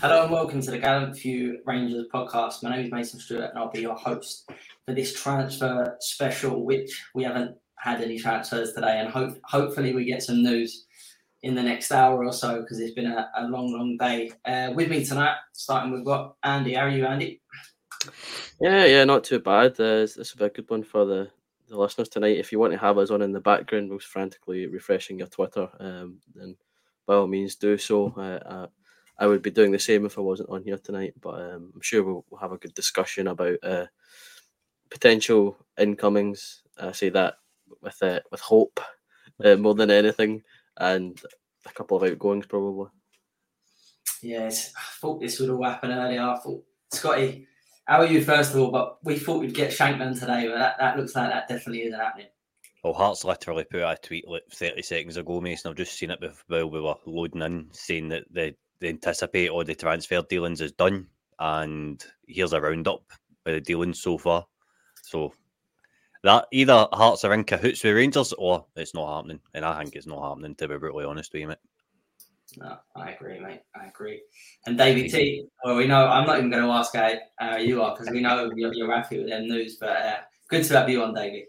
Hello and welcome to the Gallant Few Rangers podcast. My name is Mason Stewart and I'll be your host for this transfer special, which we haven't had any transfers today, and hope hopefully we get some news in the next hour or so because it's been a, a long, long day. Uh, with me tonight, starting with what Andy. How are you, Andy? Yeah, yeah, not too bad. Uh, this will be a good one for the, the listeners tonight. If you want to have us on in the background, most frantically refreshing your Twitter, um, then by all means do so. Uh, I would be doing the same if I wasn't on here tonight, but um, I'm sure we'll, we'll, have a good discussion about uh, potential incomings. I say that with uh, with hope uh, more than anything, and a couple of outgoings probably. Yes, I thought this would all happen earlier. I thought Scotty, how are you first of all? But we thought we'd get Shankland today, but that, that looks like that definitely isn't happening. Well, Hearts literally put out a tweet like 30 seconds ago, Mason. I've just seen it while we were loading in, saying that the they anticipate all the transfer dealings is done, and here's a roundup of the dealings so far. So that either Hearts are in cahoots with Rangers or it's not happening, and I think it's not happening. To be brutally honest with you, mate. No, I agree, mate. I agree. And David T. Well, we know I'm not even going to ask how, how you are because we know you're, you're happy with them news. But uh, good to have you on, David.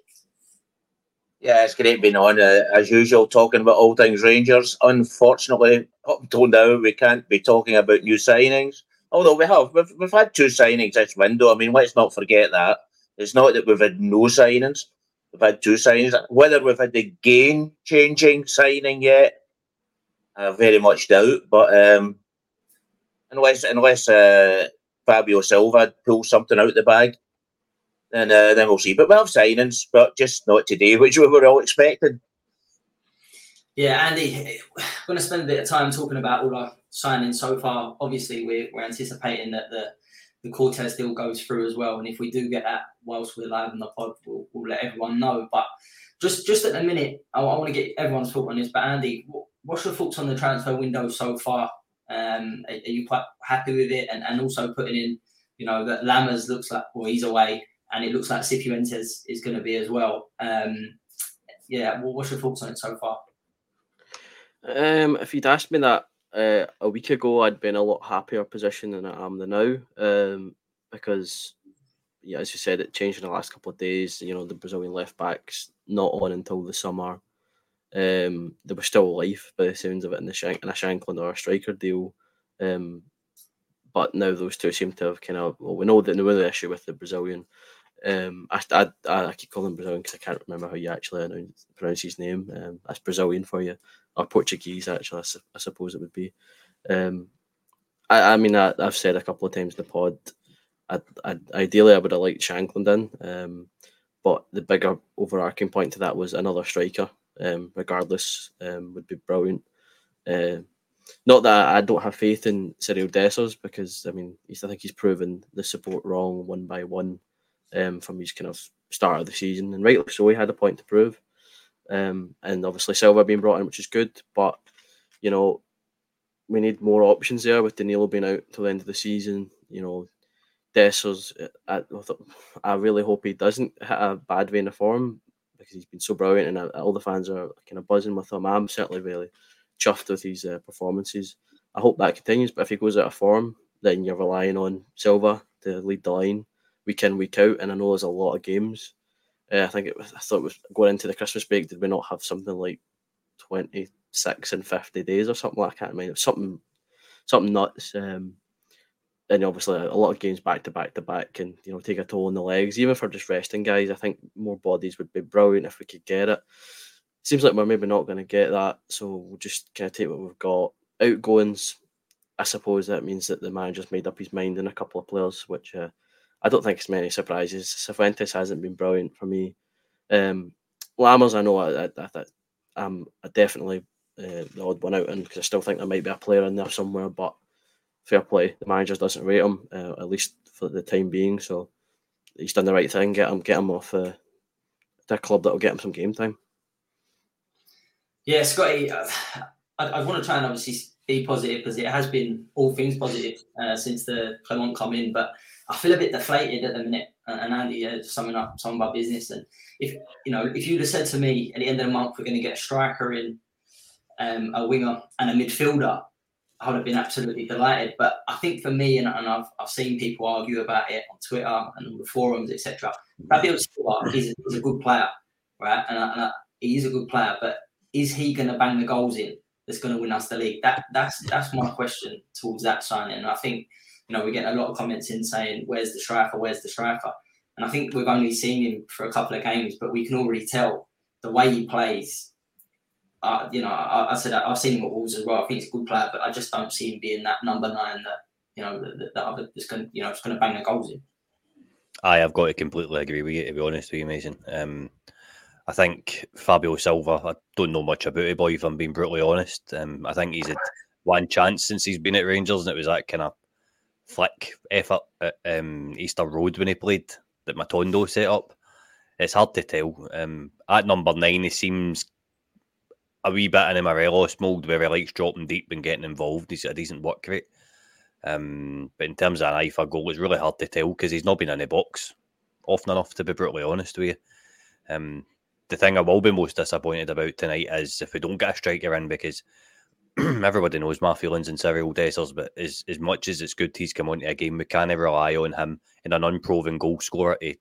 Yeah, it's great being on uh, as usual, talking about all things Rangers. Unfortunately, up until now, we can't be talking about new signings. Although we have, we've, we've had two signings this window. I mean, let's not forget that. It's not that we've had no signings. We've had two signings. Whether we've had the game changing signing yet, I very much doubt. But um, unless unless uh, Fabio Silva pulls something out the bag, and uh, then we'll see. But we'll have signings, but just not today, which we were all expecting. Yeah, Andy, we're going to spend a bit of time talking about all our signings so far. Obviously, we're, we're anticipating that the the Cortés deal goes through as well, and if we do get that whilst we're live in the pod, we'll, we'll let everyone know. But just just at the minute, I, I want to get everyone's thought on this. But Andy, what, what's your thoughts on the transfer window so far? Um, are, are, you quite happy with it? And, and also putting in, you know, that Lammers looks like well he's away, and it looks like Cifuentes is going to be as well. Um, yeah, well, what's your thoughts on it so far? Um, if you'd asked me that uh, a week ago, I'd be in a lot happier position than I am the now. Um, because, yeah, as you said, it changed in the last couple of days. You know, the Brazilian left backs not on until the summer. Um, they were still alive by the sounds of it in the Shank a Shankland or a striker deal. Um, but now those two seem to have kind of well, we know that the issue with the Brazilian. Um, I, I, I keep calling him Brazilian because I can't remember how you actually pronounce his name. Um, that's Brazilian for you or Portuguese actually, I, su- I suppose it would be. Um, I, I mean, I, have said a couple of times in the pod, I, ideally I would have liked Shankland in, um, but the bigger overarching point to that was another striker, um, regardless, um, would be brilliant. Uh, not that I don't have faith in Cyril Dessers because I mean, he's, I think he's proven the support wrong one by one um, from his kind of start of the season, and rightly so, he had a point to prove. Um, and obviously Silva being brought in, which is good. But you know, we need more options there with Danilo being out till the end of the season. You know, Dessers, I, I really hope he doesn't hit a bad vein of form because he's been so brilliant, and uh, all the fans are kind of buzzing with him. I'm certainly really chuffed with his uh, performances. I hope that continues. But if he goes out of form, then you're relying on Silva to lead the line week in, week out. And I know there's a lot of games uh, I think it was, I thought it was going into the Christmas break. Did we not have something like twenty six and fifty days or something like that I can't remember something something nuts. Um, and obviously a lot of games back to back to back can you know take a toll on the legs. Even for just resting guys, I think more bodies would be brilliant if we could get it. Seems like we're maybe not going to get that, so we'll just kind of take what we've got. Outgoings, I suppose that means that the manager's made up his mind in a couple of players, which uh, I don't think it's many surprises. Cifuentes hasn't been brilliant for me. Um, Lammers, I know I, I, I, I'm definitely uh, the odd one out, and because I still think there might be a player in there somewhere, but fair play. The manager doesn't rate him, uh, at least for the time being. So he's done the right thing. Get him, get him off uh, a club that'll get him some game time. Yeah, Scotty, uh, I, I want to try and obviously be positive because it has been all things positive uh, since the Clement come in, but I feel a bit deflated at the minute. And Andy, uh, summing up some of business, and if you know, if you'd have said to me at the end of the month we're going to get a striker in, um, a winger, and a midfielder, I would have been absolutely delighted. But I think for me, and, and I've, I've seen people argue about it on Twitter and on the forums, etc. Fabio Silva is, a good player, right? And, and he is a good player, but is he going to bang the goals in that's going to win us the league? That that's that's my question towards that signing. And I think you know we're getting a lot of comments in saying, "Where's the striker? Where's the striker?" And I think we've only seen him for a couple of games, but we can already tell the way he plays. Uh, you know, I, I, said I've seen him at Wolves as well. I think he's a good player, but I just don't see him being that number nine that you know that, that other that's going you know it's going to bang the goals in. I have got to completely agree with you. To be honest with you, Mason. Um, I think Fabio Silva. I don't know much about it, boy. If I'm being brutally honest, um, I think he's had one chance since he's been at Rangers, and it was that kind of flick effort at um, Easter Road when he played that Matondo set up. It's hard to tell. Um, at number nine, he seems a wee bit in a Morelos mould where he likes dropping deep and getting involved. He's a decent work rate. Um, but in terms of an eye for goal, it's really hard to tell because he's not been in the box often enough, to be brutally honest with you. Um, the thing I will be most disappointed about tonight is if we don't get a striker in because everybody knows my feelings in Cyril Dessers, but as, as much as it's good he's come onto a game, we can't rely on him in an unproven goal scorer to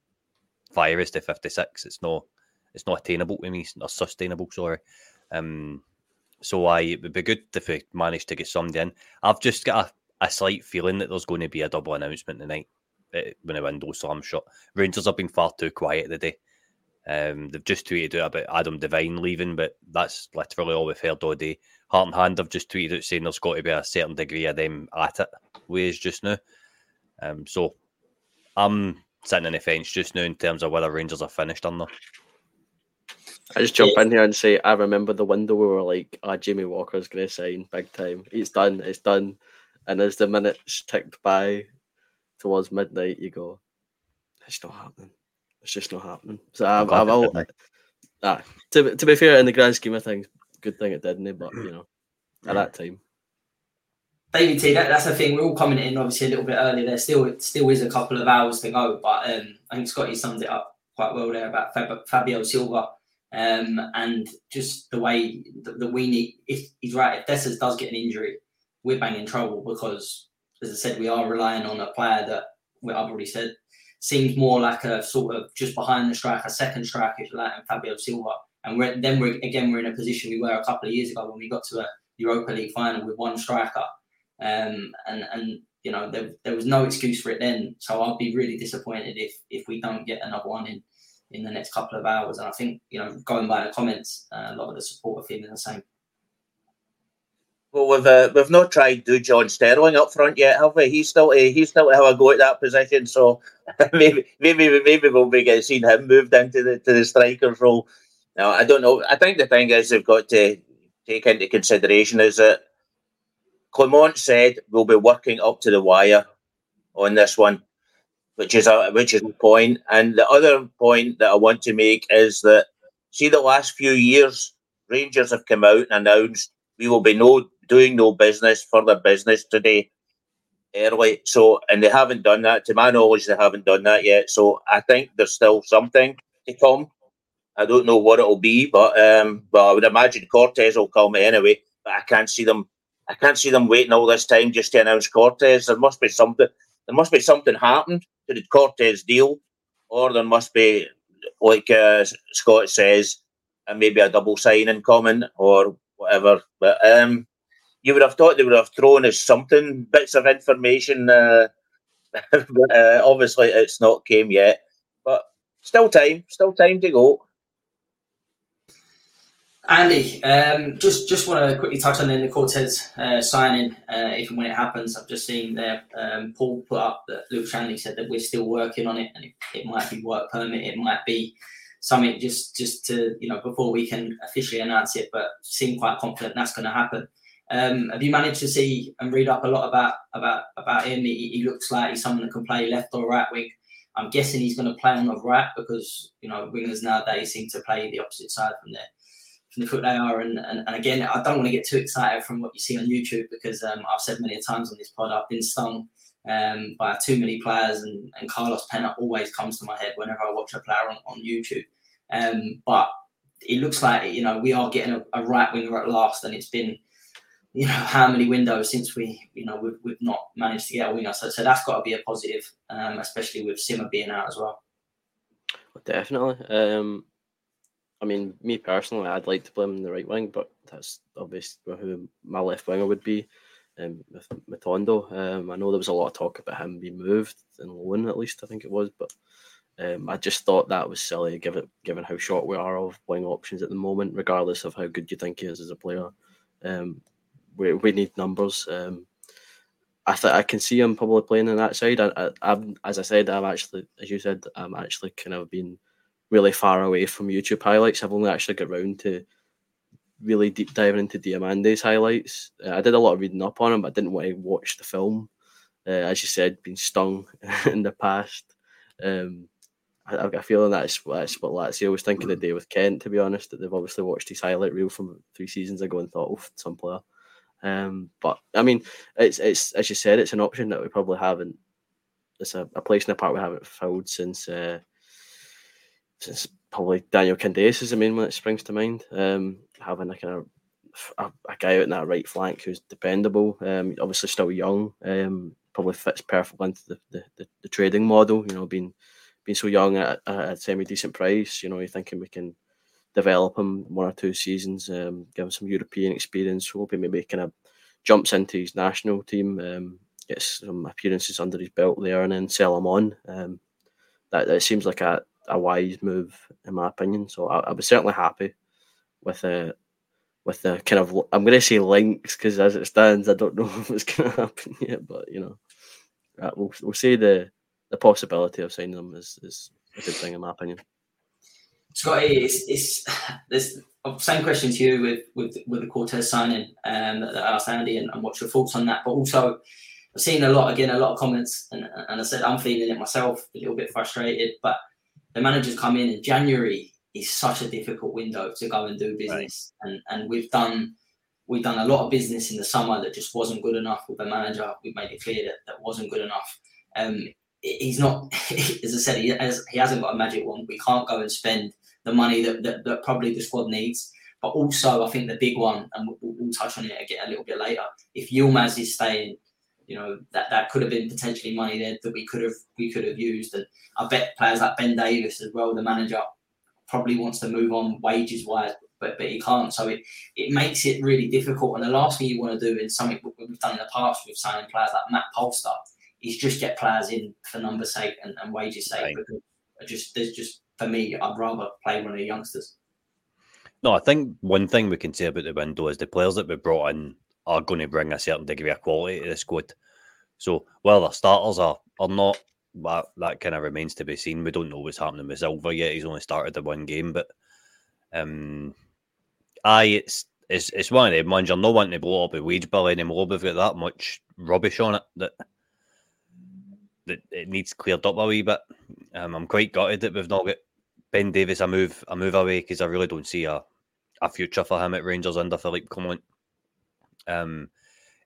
fire us to 56. It's not it's not attainable to me, it's not sustainable, sorry. Um, so I it would be good if we managed to get somebody in. I've just got a, a slight feeling that there's going to be a double announcement tonight eh, when the window slams shut. Rangers have been far too quiet today. Um, they've just tweeted out about Adam Devine leaving, but that's literally all we've heard all day. Heart and Hand have just tweeted out saying there's got to be a certain degree of them at it ways just now. Um, so I'm sitting in the fence just now in terms of whether Rangers are finished or not. I just jump in here and say I remember the window where we were like, "Ah, oh, Jamie Walker's going to sign big time. It's done. It's done." And as the minutes ticked by towards midnight, you go, "It's not happening. It's just not happening." So I've, I've all, ah, to to be fair, in the grand scheme of things, good thing it didn't. But you know, at that time. David T, that, that's the thing. We're all coming in obviously a little bit early. There still still is a couple of hours to go, but um, I think Scotty summed it up quite well there about Fab- Fabio Silva um, and just the way that, that, we need. If he's right, if Dessers does get an injury, we're banging trouble because, as I said, we are relying on a player that I've already said seems more like a sort of just behind the striker, second striker, if you like, and Fabio Silva. And we're, then we're again we're in a position we were a couple of years ago when we got to a Europa League final with one striker, um, and and you know there, there was no excuse for it then. So I'll be really disappointed if if we don't get another one in in the next couple of hours. And I think, you know, going by the comments, uh, a lot of the support are feeling the same. Well, we've uh, we've not tried Dujon Sterling up front yet, have we? He's still uh, he's still to have a go at that position, so maybe maybe maybe we'll be getting seen him moved into the to the striker's role. Now, I don't know. I think the thing is they've got to take into consideration is that Clement said we'll be working up to the wire on this one which is a which is a point. And the other point that I want to make is that see the last few years, Rangers have come out and announced we will be no doing no business for further business today early. So and they haven't done that. To my knowledge, they haven't done that yet. So I think there's still something to come. I don't know what it'll be, but um, well, I would imagine Cortés will come anyway. But I can't see them. I can't see them waiting all this time just to announce Cortés. There must be something. There must be something happened to the Cortés deal, or there must be, like uh, Scott says, and maybe a double signing coming or whatever. But um, you would have thought they would have thrown us something, bits of information uh, but, uh, obviously, it's not came yet. But still time, still time to go. Andy, um, just just want to quickly touch on the Cortés uh, signing, uh, if and when it happens. I've just seen there Paul put up that Luke Shanley said that we're still working on it, and it, it might be work permit, it might be something just just to you know before we can officially announce it, but seem quite confident that's going to happen. Um, have you managed to see and read up a lot about about about him? He, he, looks like he's someone that can play left or right wing. I'm guessing he's going to play on the right because you know wingers nowadays seem to play the opposite side from there from the foot they are. And, and, and again, I don't want to get too excited from what you see on YouTube because um, I've said many times on this pod, I've been stung um, by too many players, and, and Carlos Pena always comes to my head whenever I watch a player on, on YouTube. Um, but it looks like you know we are getting a, a, right winger at last, and it's been you know how many windows since we you know we've, we've not managed to get a winger. So, so that's got to be a positive, um, especially with Sima being out as well. Definitely. Um, I mean, me personally, I'd like to play him in the right wing, but that's obviously who my left winger would be. Um, Matondo, um, I know there was a lot of talk about him being moved in loan, at least I think it was, but um, I just thought that was silly, given given how short we are of wing options at the moment, regardless of how good you think he is as a player. Um, we, we need numbers. Um, I I can see him probably playing on that side. I, I, am as I said, I'm actually, as you said, I'm actually kind of been really far away from YouTube highlights. I've only actually got round to really deep diving into Diomande's highlights. Uh, I did a lot of reading up on him, but I didn't want to watch the film. Uh, as you said, been stung in the past. Um, I, have got a feeling that's, that's what Lazio was thinking the day with Kent, to be honest, that they've obviously watched his highlight reel from three seasons ago and thought, oh, some player. Um, but I mean, it's it's as you said, it's an option that we probably haven't. It's a, a place in the park we haven't filled since uh, since probably Daniel Candeias is the main one that springs to mind. Um, having a kind of a, a, guy out in that right flank who's dependable. Um, obviously still young. Um, probably fits perfectly into the, the, the, the, trading model. You know, being being so young at, at a semi decent price. You know, you're thinking we can develop him one or two seasons, um, give him some European experience. Hoping maybe kind of jumps into his national team, um, gets some appearances under his belt there, and then sell him on. Um, that, that seems like a a wise move in my opinion. So I, I was certainly happy with the with the kind of I'm going to say links because as it stands, I don't know it's going to happen yet. But you know, uh, we'll we'll say the the possibility of signing them is is a good thing in my opinion. Scotty, it's it's this same question to you with with with the Cortés signing um, that, I asked Andy and, and what's your thoughts on that, but also. I've seen a lot again, a lot of comments, and, and I said I'm feeling it myself, a little bit frustrated. But the managers come in in January is such a difficult window to go and do business. Right. And and we've done we've done a lot of business in the summer that just wasn't good enough with the manager. We've made it clear that that wasn't good enough. Um, he's not, as I said, he, has, he hasn't got a magic wand. We can't go and spend the money that, that, that probably the squad needs. But also, I think the big one, and we'll, we'll touch on it again a little bit later. If Yilmaz is staying, you know that that could have been potentially money there that we could have we could have used. And I bet players like Ben Davies as well, the manager, probably wants to move on wages wise, but but he can't. So it it makes it really difficult. And the last thing you want to do in something we've done in the past with signing players like Matt Polster is just get players in for number sake and, and wages sake. Right. Because just there's just for me, I'd rather play one of the youngsters. No, I think one thing we can say about the window is the players that we brought in are going to bring a certain degree of quality to the squad. So while the starters are are not, that that kind of remains to be seen. We don't know what's happening with Silva yet. He's only started the one game, but um, aye, it's it's it's one of them ones. You're not wanting to blow up a wage bill anymore. We've got that much rubbish on it that that it needs cleared up a wee bit. Um, I'm quite gutted that we've not got Ben Davies, a move a move away because I really don't see a a future for him at Rangers under Philippe Clement. Um,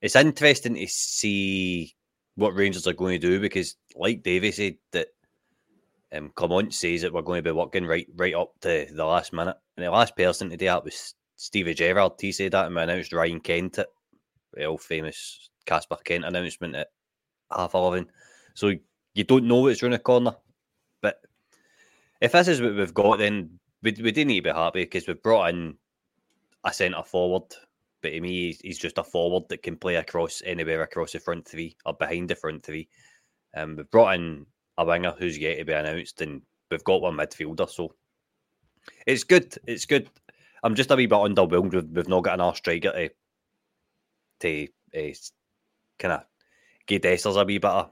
it's interesting to see what Rangers are going to do because, like Davey said, that um, Clement says that we're going to be working right right up to the last minute. And the last person to do that was Stevie Gerrard. He said that and we announced Ryan Kent at the old famous Casper Kent announcement at half 11. So you don't know what's around the corner. If this is what we've got, then we, we do need to be happy because we've brought in a centre forward but to me, he's, just a forward that can play across anywhere across the front three or behind the front three. Um, we've brought in a winger who's yet to be announced, and we've got one midfielder. So it's good. It's good. I'm just a wee bit underwhelmed. We've, we've not got an striker to to uh, kind of give Dessers a wee bit of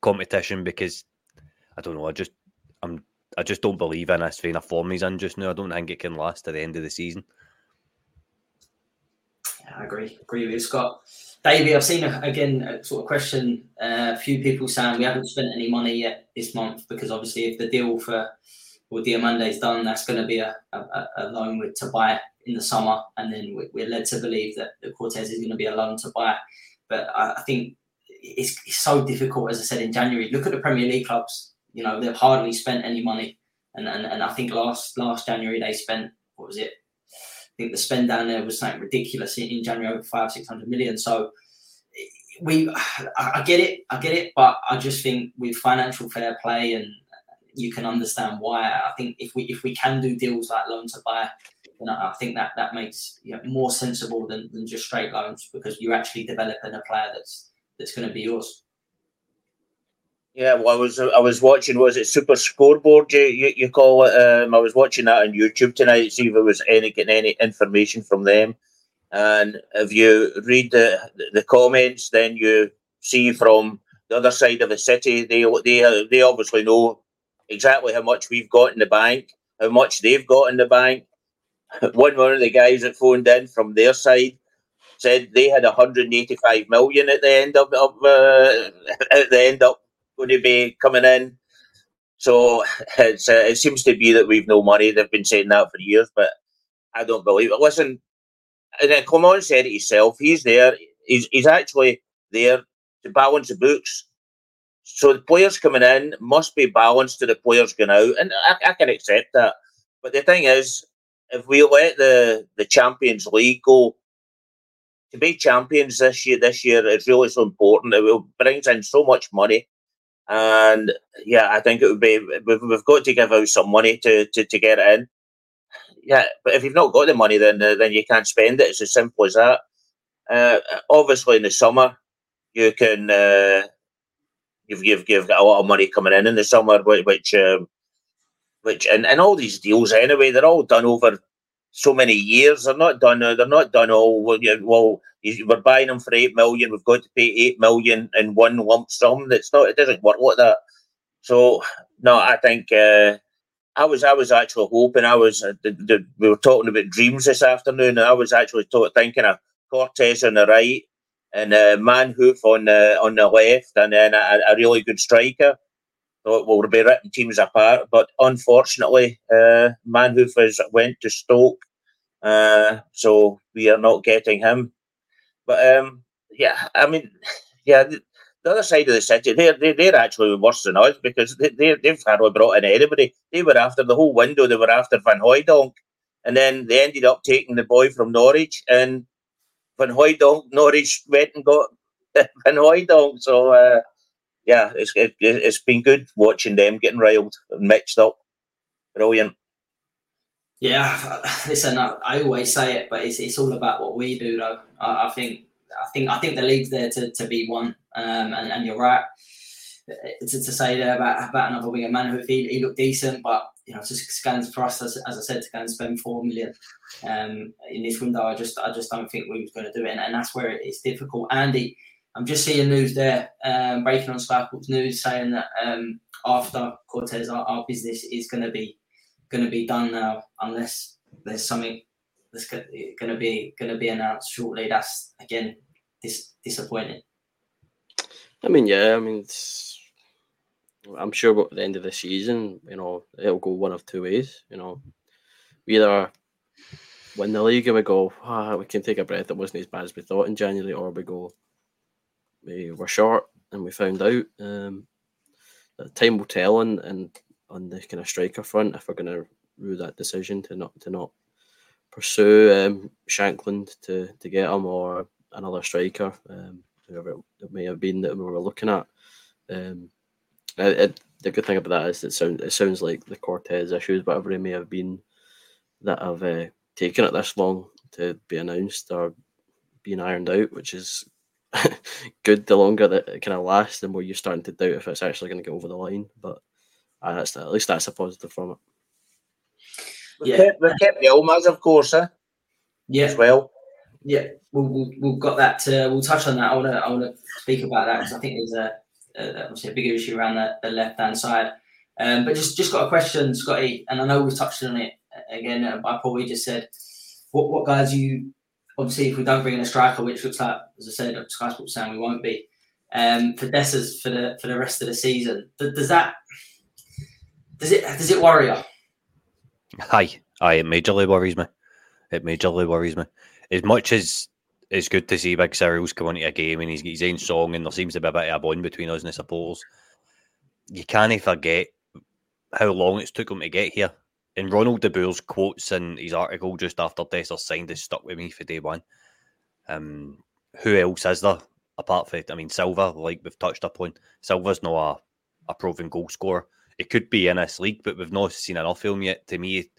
competition because I don't know. I just I'm I just don't believe in this vein of form he's in just now. I don't think it can last to the end of the season. Yeah, I agree. Agree with you, Scott. Davey, I've seen a, again a sort of question. Uh, a few people saying we haven't spent any money yet this month because obviously if the deal for well Diomande is done, that's going to be a, a, a loan with, to buy in the summer, and then we're led to believe that the Cortés is going to be a loan to buy. But I, I think it's, it's so difficult, as I said in January. Look at the Premier League clubs you know, they've hardly spent any money. And, and, and I think last last January they spent what was it? I think the spend down there was something ridiculous in, in January over five six hundred million. So we, I, I get it, I get it, but I just think with financial fair play and you can understand why. I think if we if we can do deals like loan to buy, then I think that that makes you know, more sensible than, than just straight loans because you're actually developing a player that's that's going to be yours. Yeah, well, I was I was watching. Was it Super Scoreboard? You you, you call it? Um, I was watching that on YouTube tonight. See if there was any getting any information from them. And if you read the the comments, then you see from the other side of the city, they they they obviously know exactly how much we've got in the bank, how much they've got in the bank. One one of the guys that phoned in from their side said they had 185 million at the end of, of uh, at the end of going to be coming in. So it's, uh, it seems to be that we've no money. They've been saying that for years, but I don't believe it. Listen, and then Clement said it himself. He's there. He's, he's actually there to balance the books. So the players coming in must be balanced to the players going out, and I, I can accept that. But the thing is, if we let the the Champions League go, to be champions this year, this year is really so important. It will brings in so much money. And yeah, I think it would be we've, we've got to give out some money to, to, to get it in. Yeah, but if you've not got the money, then uh, then you can't spend it. It's as simple as that. Uh, obviously, in the summer, you can uh, you've, you've you've got a lot of money coming in in the summer, which which, um, which and, and all these deals anyway, they're all done over so many years. They're not done. Uh, they're not done all. Well, well, we're buying them for eight million. We've got to pay eight million in one lump sum. That's not. It doesn't work like that. So no, I think uh, I was. I was actually hoping. I was. Uh, the, the, we were talking about dreams this afternoon. I was actually t- thinking of Cortés on the right and uh, Manhoef on the on the left, and then a, a really good striker. So we will be ripping teams apart. But unfortunately, uh, Manhoef has went to Stoke, uh, so we are not getting him. But um, yeah, I mean, yeah, the, the, other side of the city, they're, they, they're actually worse than us because they, they, they've hardly brought in anybody. They were after the whole window, they were after Van Hooijdonk. And then they ended up taking the boy from Norwich, and Van Hooijdonk, Norwich went and got Van Hooijdonk. So, uh, yeah, it's, it, it's been good watching them getting riled and mixed up. Brilliant. Yeah, listen, I, I, always say it, but it's, it's all about what we do, though. I, I think I think I think the league's there to, to be won, um, and, and you're right to, to say there about about another winger man who he, he looked decent, but you know, just scans for us as, as I said to go and spend four million um, in this window. I just I just don't think we was going to do it, and, and that's where it's difficult. Andy, I'm just seeing news there, um, breaking on Sports News saying that um, after Cortés, our, our business is going to be going to be done now unless there's something that's going to be going to be announced shortly. That's again dis- disappointing. I mean, yeah, I mean, I'm sure at the end of the season, you know, it'll go one of two ways. You know, we either win the league and we go, ah, we can take a breath. It wasn't as bad as we thought in January, or we go, we were short and we found out. Um, time will tell, and, and on the kind of striker front if we're going to rule that decision to not to not pursue um, Shankland to to get him or another striker, um, whoever it may have been that we were looking at. Um, it, it, the good thing about that is it sounds it sounds like the Cortés issues, whatever it may have been, that have uh, taken it this long to be announced or being ironed out, which is good the longer that it kind of lasts, the more you're starting to doubt if it's actually going to get over the line. But uh, that's at least that's a positive from it. We yeah. kept, we kept the Yilmaz, of course, eh? yeah. as well. Yeah, we'll, we'll, we've got that. To, we'll touch on that. I want to I want to speak about that because I think there's a, a obviously a bigger issue around the, the left hand side. Um, but just just got a question, Scotty, and I know we've touched on it again. Uh, by Paul, we just said, what what guys you obviously if we don't bring in a striker, which looks like as I said, Sky Sports saying we won't be, um, for Dessers for the for the rest of the season. Does that does it does it worry you? Aye, aye, it majorly worries me. It majorly worries me. As much as it's good to see Big Cyril's come into a game and he's got his own song and there seems to be a bit of a bond between us and the supporters, you can't forget how long it's took him to get here. And Ronald de Boer's quotes in his article just after Dessers signed has stuck with me for day one. Um, who else is there apart from, I mean, Silva, like we've touched upon? Silva's not a, a proven goal scorer. It could be in this league, but we've not seen enough of him yet. To me,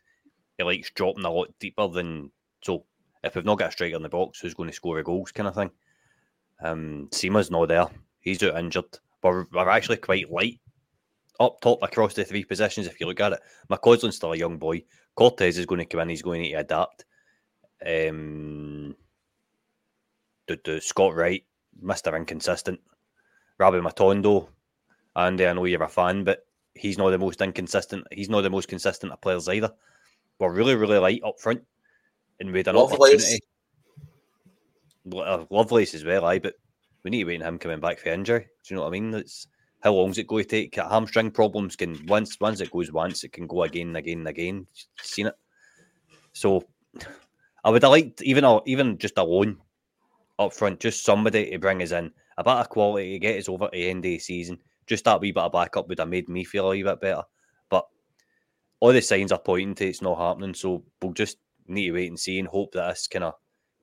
he likes dropping a lot deeper than so. If we've not got a striker in the box, who's going to score a goals, kind of thing. Um, Sima's not there; he's out injured. We're, we're actually quite light up top across the three positions. If you look at it, McCausland's still a young boy. Cortés is going to come in; he's going to adapt. Um, the, the Scott Wright, Mister Inconsistent. Rabbi Matondo, Andy, I know you're a fan, but he's not the most inconsistent. He's not the most consistent of players either. We're really, really light up front, and we had an Lovelace. opportunity. Lovelace as well, aye, but we need to wait on him coming back for injury. Do you know what I mean? It's how long is it going to take? Hamstring problems can once once it goes once, it can go again and again and again. Seen it. So I would have liked even a, even just alone up front, just somebody to bring us in, a bit of quality to get us over to the end of the season just that wee bit of backup would have made me feel a wee bit better. But all the signs are pointing to it's not happening. So we'll just need to wait and see and hope that this kind of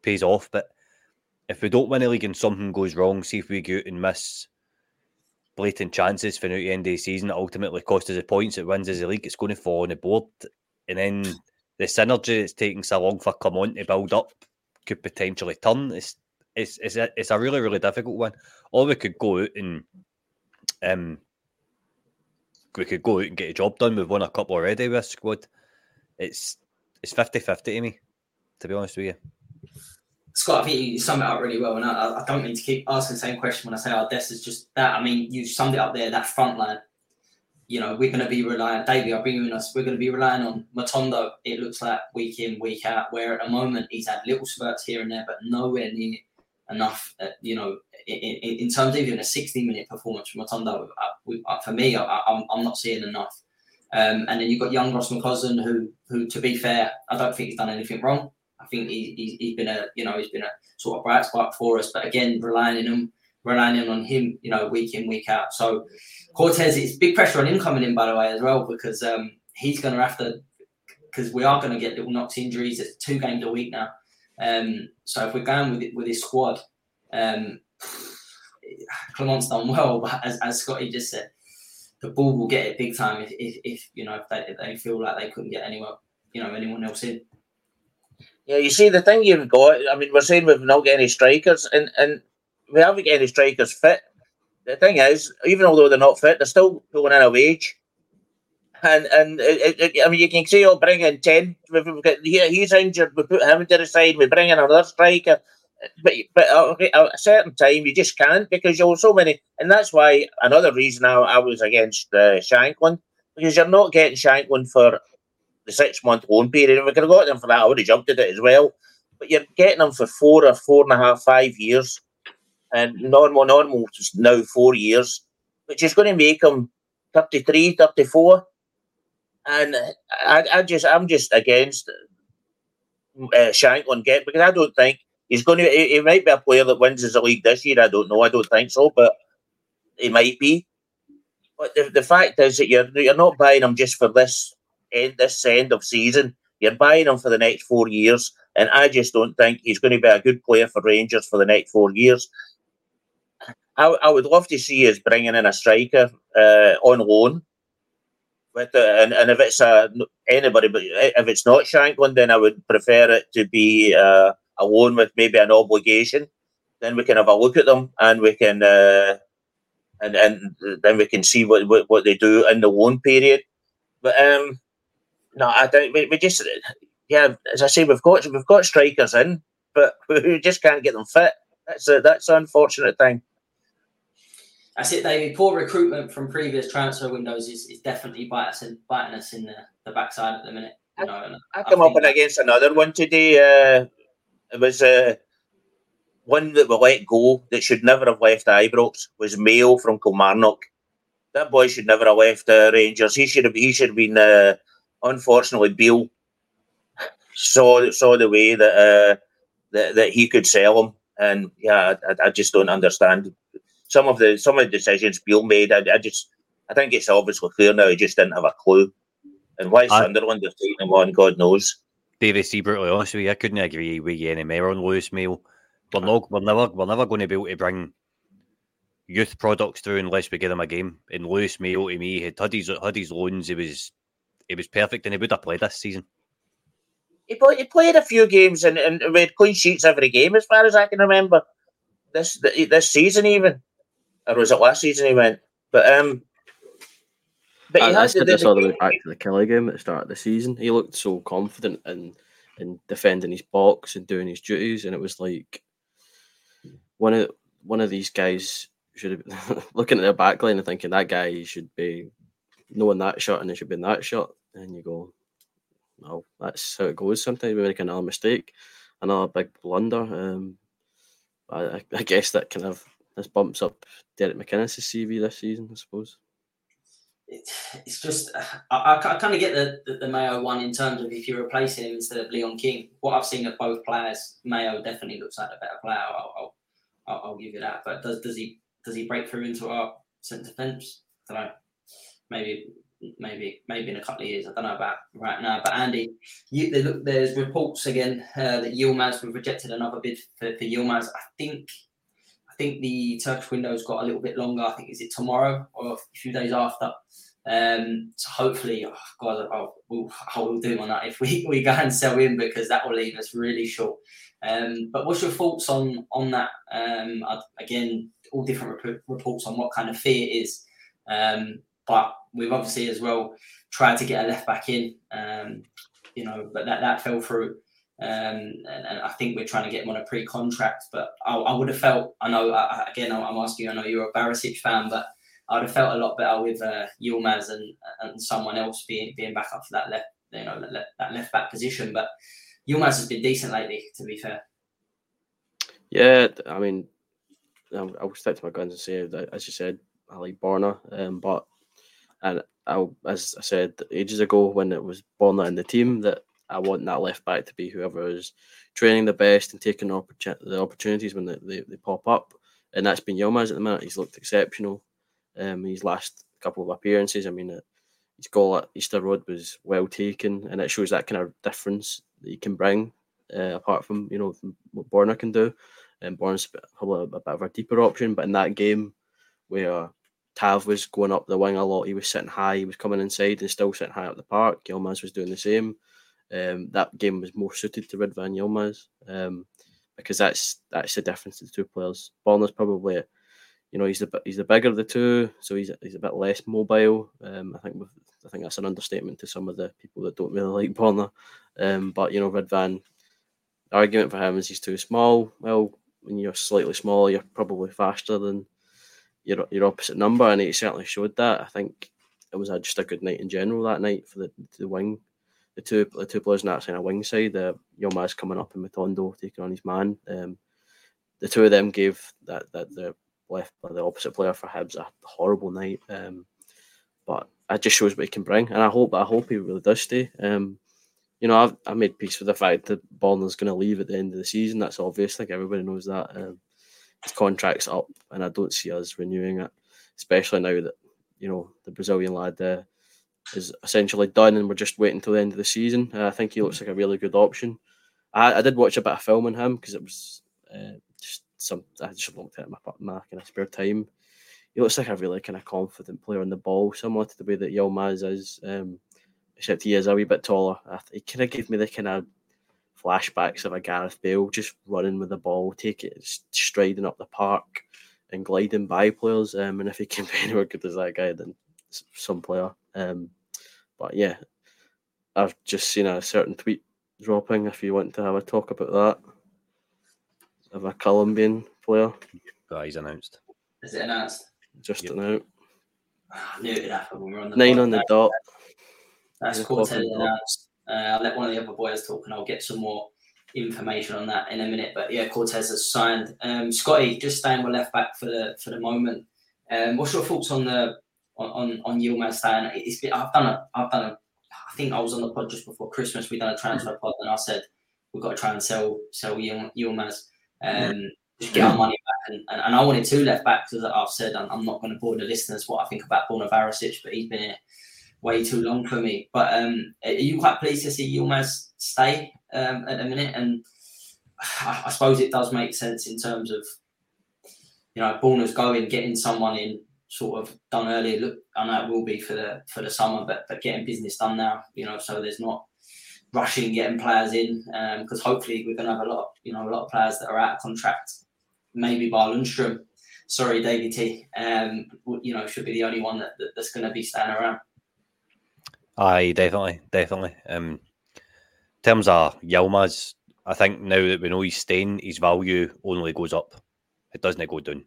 pays off. But if we don't win the league and something goes wrong, see if we go out and miss blatant chances for the end of the season that ultimately cost us the points, it wins us the league, it's going to fall on the board. And then the synergy that's taking so long for come on to build up could potentially turn. It's it's it's a, it's a really, really difficult one. Or we could go out and um, we could go out and get a job done. We've won a couple already with squad. It's it's 50-50 to me, to be honest with you. Scott, I think you summed it up really well, and I, I don't mean to keep asking the same question when I say, "Oh, this is just that." I mean, you summed it up there. That front line, you know, we're going to be relying. Davey, I'll bring you in us. We're going to be relying on Matondo. It looks like week in, week out. Where at the moment he's had little spurts here and there, but nowhere near enough. Uh, you know, in, in, terms of even a 60 minute performance from uh, for me, I, am I'm not seeing enough. Um, and then you've got young Ross McCausland, who, who, to be fair, I don't think he's done anything wrong. I think he, he's, he's been a, you know, he's been a sort of bright spot for us. But again, relying on him, relying on him, you know, week in, week out. So Cortés, it's big pressure on him coming in, by the way, as well, because um, he's going to have to, because we are going to get little knocks injuries. It's two games a week now. Um, so if we're going with with his squad, um, Clement's done well, but as, as Scotty just said, the ball will get it big time if, if, if you know if they, if they feel like they couldn't get anyone you know anyone else in. Yeah, you see the thing you've got. I mean, we're saying we've not got any strikers, and and we haven't got any strikers fit. The thing is, even although they're not fit, they're still pulling in a wage. And and it, it, I mean, you can see, oh, bring in ten. We've got, he's injured. We put him to the side. We bring in another striker but but at a certain time you just can't because you're so many, and that's why another reason I, I was against uh, Shankland because you're not getting Shankland for the six month loan period. If we could have got them for that, I would have jumped at it as well. But you're getting them for four or four and a half, five years, and normal, normal is now four years, which is going to make them 33, 34. And I, I just, I'm just against uh, Shankland get because I don't think he's going to. He, he might be a player that wins as a league this year. I don't know. I don't think so, but he might be. But the, the fact is that you're you're not buying him just for this end this end of season. You're buying him for the next four years, and I just don't think he's going to be a good player for Rangers for the next four years. I, I would love to see us bringing in a striker uh, on loan. With the, and, and if it's a, anybody, but if it's not Shankland, then I would prefer it to be uh, a loan with maybe an obligation. then we can have a look at them and we can uh, and and then we can see what, what, what they do in the loan period. But um, no, I don't. We, we just yeah, as I say, we've got we've got strikers in, but we just can't get them fit. That's a that's an unfortunate thing. That's it, David. Poor recruitment from previous transfer windows is, is definitely biting us in, biting us in the, the backside at the minute. You know, I come up against another one today. Uh, was uh, one that we let go that should never have left Ibrox was Mayo from Kilmarnock. That boy should never have left uh, Rangers. He should have. He should have been. Uh, unfortunately, Beale saw saw the way that uh, that, that he could sell him, and yeah, I, I just don't understand some of the some of the decisions Beale made. I, I just I think it's obviously clear now he just didn't have a clue, and why I, Sunderland have taken him on, God knows. David, see brutally honest with you, I couldn't agree with you any more on Lewis Mayo. We're not, we're never, we're never going to be able to bring youth products through unless we give them a game. And Lewis Mayo to me had had his loans. He was, he was perfect, and he would have played this season. He, played, he played a few games and, and we had clean sheets every game, as far as I can remember. This this season, even, or was it last season he went? But um, but I, I said this all the way back to the Kelty game at the start of the season. He looked so confident in in defending his box and doing his duties, and it was like one of one of these guys should have been looking at their backline and thinking that guy should be knowing that shot and it should be in that shot, and you go, well, that's how it goes. Sometimes we make another mistake, another big blunder. Um, I, I guess that kind of this bumps up Derek McInnes' CV this season, I suppose. It's just I, I kind of get the, the, the Mayo one in terms of if you replace him instead of Leon King. What I've seen of both players, Mayo definitely looks like a better player. I'll, I'll, I'll, I'll give you that. But does does he does he break through into our centre defence? I don't know. Maybe maybe maybe in a couple of years. I don't know about right now. But Andy, you, look, there's reports again uh, that Yilmaz we've rejected another bid for, for Yilmaz. I think I think the Turkish window's got a little bit longer. I think is it tomorrow or a few days after. Um, so hopefully, oh God, I will, I will do on that if we, we go and sell in because that will leave us really short. Um, but what's your thoughts on on that? Um, again, all different rep- reports on what kind of fee it is. Um, but we've obviously as well tried to get a left back in, um, you know, but that, that fell through. Um, and, and, I think we're trying to get him on a pre-contract. But I, I would have felt, I know, I, again, I'm asking you, I know you're a Barisic fan, but I would have felt a lot better with uh, Yilmaz and, and someone else being being back up for that left, you know, that, that left back position. But Yilmaz has been decent lately, to be fair. Yeah, I mean, I'll, stick to my guns and say that, as you said, I like Borna, um, but and I, as I said ages ago when it was Borna in the team, that I want that left back to be whoever is training the best and taking the opportunities when they, they, they pop up. And that's been Yilmaz at the minute. He's looked exceptional. Um, his last couple of appearances, I mean, uh, his goal at Easter Road was well taken, and it shows that kind of difference that he can bring, uh, apart from you know what Borna can do. And Borna's probably a, a bit of a deeper option, but in that game where Tav was going up the wing a lot, he was sitting high, he was coming inside and still sitting high up the park. Yilmaz was doing the same. Um, that game was more suited to Ridvan Yilmaz um, because that's that's the difference to the two players. Borna's probably you know, he's the he's the bigger of the two, so he's he's a bit less mobile. Um, I think I think that's an understatement to some of the people that don't really like Borna. Um, but you know, Ridvan, the argument for him is he's too small. Well, when you're slightly smaller, you're probably faster than your your opposite number, and he certainly showed that. I think it was a, just a good night in general that night for the the wing, the two the two players on that side of wing side. The Yilmaz coming up and Matondo taking on his man. Um, the two of them gave that that the left the opposite player for Hibs a horrible night. Um, but it just shows what he can bring, and I hope I hope he really does stay. Um, you know, I've I made peace with the fact that Borna's going to leave at the end of the season. That's obvious. Like everybody knows that. Um, his contract's up, and I don't see us renewing it, especially now that you know the Brazilian lad uh, is essentially done, and we're just waiting till the end of the season. I think he looks like a really good option. I, I did watch a bit of film on him because it was uh, some I just looked at my my kind of spare time. He looks like a really kind of confident player on the ball, similar to the way that Yilmaz is. Um, except he is a wee bit taller. He kind of gave me the kind of flashbacks of a Gareth Bale just running with the ball, taking it, striding up the park, and gliding by players. Um, and if he can be anywhere good as that guy, then some player. Um, but yeah, I've just seen a certain tweet dropping. If you want to have a talk about that, of a Colombian player. Oh, he's announced. Is it announced? Just Yep. announced. I knew it'd happen when we were on the Nine on the That- dot. That's Nine Cortés o'clock on the announced. Uh, I'll let one of the other boys talk and I'll get some more information on that in a minute. But yeah, Cortés has signed. Um, Scotty, just staying with left back for the for the moment. Um, what's your thoughts on the on on, on Yilmaz staying? It's been, I've done a I've done a I think I was on the pod just before Christmas. We done a transfer pod and I said we've got to try and sell sell Yil- Yilmaz. Um, just get our money back, and, and, and I wanted two left backs as I've said. I'm, I'm not going to bore the listeners what I think about Borna Barisic, but he's been here way too long for me. But um, are you quite pleased to see Yilmaz stay um, at the minute? And I, I suppose it does make sense in terms of you know Borna's going, getting someone in sort of done earlier. Look, I know it will be for the for the summer, but but getting business done now, you know, so there's not rushing getting players in because hopefully we're going to have a lot, of, you know, a lot of players that are out of contract. Maybe by Lundstram. Sorry, Davey T. Um, you know, should be the only one that, that that's going to be staying around. Aye, definitely, definitely. Um, in terms of Yilmaz, I think now that we know he's staying, his value only goes up. It doesn't go down.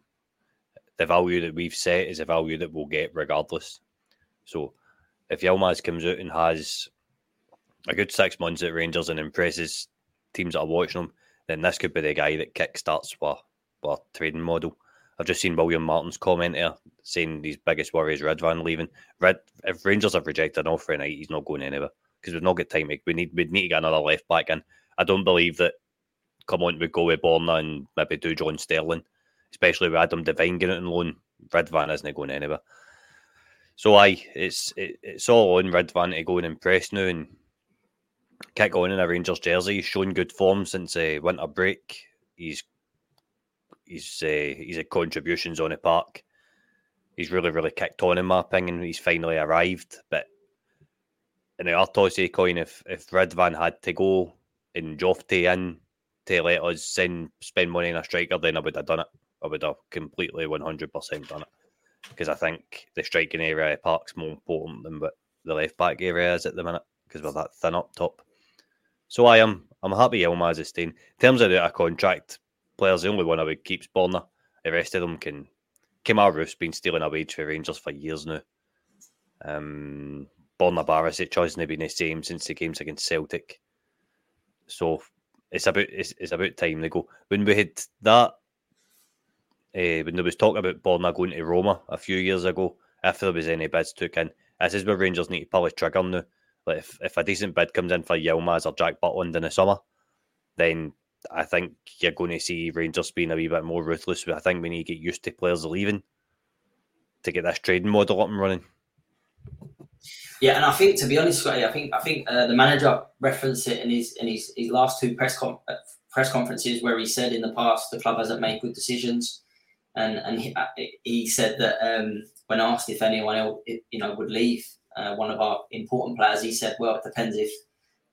The value that we've set is a value that we'll get regardless. So, if Yilmaz comes out and has a good six months at Rangers and impresses teams that are watching him, then this could be the guy that kickstarts our, our trading model. I've just seen William Martin's comment here saying his biggest worry is Ridvan leaving. Red, if Rangers have rejected an offer tonight, he's not going anywhere because we've not got time. We need we need to get another left back in. I don't believe that. Come on, we go with Borna and maybe Dujon Sterling, especially with Adam Devine getting on loan. Ridvan isn't going anywhere. So aye, it's it, it's all on Ridvan to go and impress now and kick on in a Rangers jersey. He's shown good form since uh, winter break. He's he's uh, he's had contributions on the park. He's really really kicked on in my opinion. He's finally arrived, but in the Artosy coin, if if Redvan had to go and Jofte in to let us send spend money on a striker, then I would have done it. I would have completely one hundred percent done it because I think the striking area of Park's more important than what the left back area is at the minute because we're that thin up top. So I am I'm happy Yilmaz is staying. In terms of a contract players, the only one I would keep is Borna. The rest of them can. Kemar Roofe's been stealing a wage for Rangers for years now. Um, Borna Barisic hasn't been the same since the games against Celtic. So it's about it's, it's about time they go. When we had that, uh, when there was talk about Borna going to Roma a few years ago, if there was any bids took in, this is where Rangers need to pull the trigger now. Like if, if a decent bid comes in for Yilmaz or Jack Butland in the summer, then I think you're going to see Rangers being a wee bit more ruthless. But I think we need to get used to players leaving to get this trading model up and running. Yeah, and I think to be honest, Scotty, I think I think uh, the manager referenced it in his in his, his last two press com- uh, press conferences where he said in the past the club hasn't made good decisions, and and he, uh, he said that um, when asked if anyone else you know would leave uh, one of our important players, he said, well, it depends if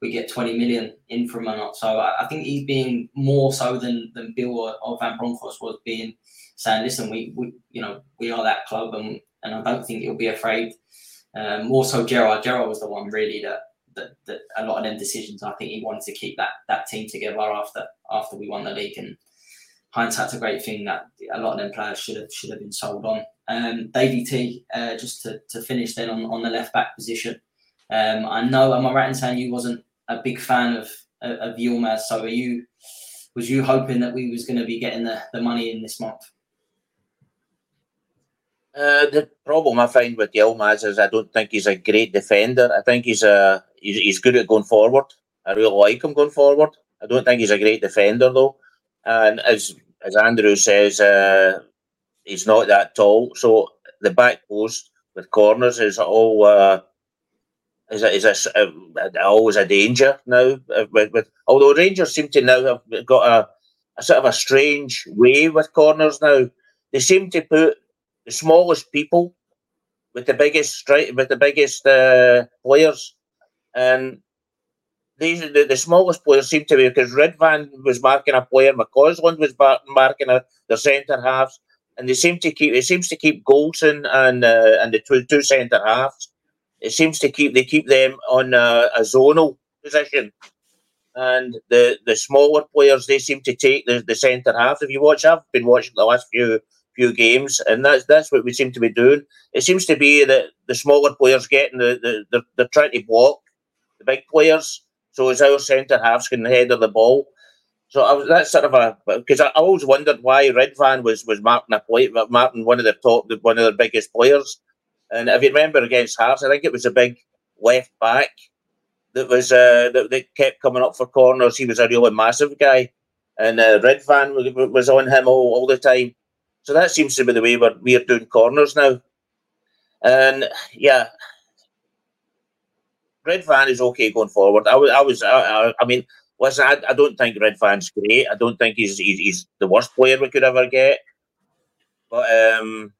we get 20 million in from or not. So I, I think he's being more so than than Bill or, or Van Bronckhorst was being saying, listen, we, we you know we are that club, and and I don't think he'll be afraid. Um, more so, Gerrard. Gerrard was the one really that, that that a lot of them decisions. I think he wanted to keep that that team together after after we won the league. And hindsight's a great thing that a lot of them players should have should have been sold on. Um, T, uh, just to, to finish then on, on the left back position. Um, I know, am I right in saying you wasn't a big fan of of, of Yilmaz? So are you? Was you hoping that we was going to be getting the, the money in this month? Uh, the problem I find with Yilmaz is I don't think he's a great defender. I think he's a he's, he's good at going forward. I really like him going forward. I don't think he's a great defender though. And as as Andrew says, uh, he's not that tall. So the back post with corners is all uh, is a, is a, a, always a danger now. uh, With, with although Rangers seem to now have got a, a sort of a strange way with corners now. They seem to put the smallest people with the biggest strike with the biggest uh, players, and these the, the smallest players seem to be because Ridvan was marking a player, McCausland was marking a, the centre halves, and they seem to keep. It seems to keep Goldson and uh, and the two, two centre halves. It seems to keep they keep them on a, a zonal position, and the the smaller players they seem to take the, the centre half. If you watch, I've been watching the last few few games, and that's that's what we seem to be doing. It seems to be that the smaller players getting the, the they're, they're trying to block the big players so as our centre halves can of the ball. So I was, that's sort of a because I, always wondered why Ridvan was was marking a play, marking one of the top, one of the biggest players. And if you remember against Hearts, I think it was a big left back that was uh, that, that kept coming up for corners. He was a really massive guy, and uh, Ridvan was, was on him all, all the time. So that seems to be the way we're we're doing corners now. And yeah, Ridvan is okay going forward. I was, I was, I, I mean, listen, I, I don't think Ridvan's great. I don't think he's, he's, he's the worst player we could ever get. But um,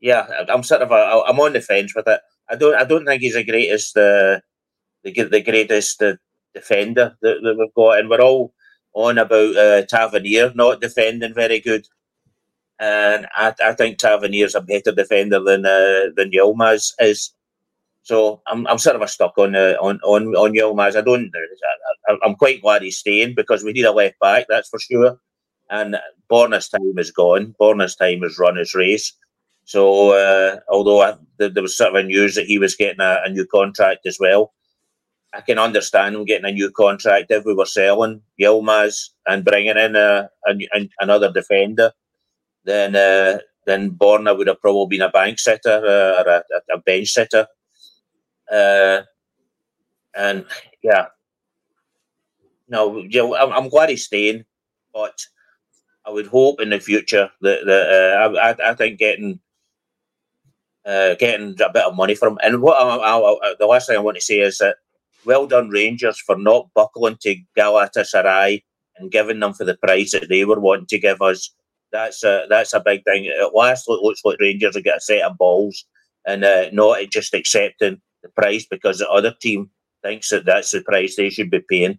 yeah, I'm sort of a, I'm on the fence with it. I don't, I don't think he's the greatest, uh, the the greatest uh, defender that, that we've got, and we're all on about uh, Tavernier not defending very good. And I, I think Tavernier's a better defender than uh, than Yilmaz is. So I'm, I'm sort of a stuck on uh, on on on Yilmaz. I don't. I, am quite glad he's staying because we need a left back. That's for sure. And Borna's time is gone. Borna's time has run his race. So uh, although I, there, was sort of a news that he was getting a, a, new contract as well, I can understand him getting a new contract if we were selling Yilmaz and bringing in a, a another defender. Then uh, then Borna would have probably been a bank sitter uh, or a, a bench sitter uh, and yeah, no, yeah, I'm, I'm glad he's staying, but I would hope in the future that, that uh, I, I think getting uh, getting a bit of money from him. And what I, I, I, the last thing I want to say is that well done Rangers for not buckling to Galatasaray and giving them for the price that they were wanting to give us. That's a that's a big thing. At last, it looks like Rangers are getting a set of balls and uh, not just accepting the price because the other team thinks that that's the price they should be paying.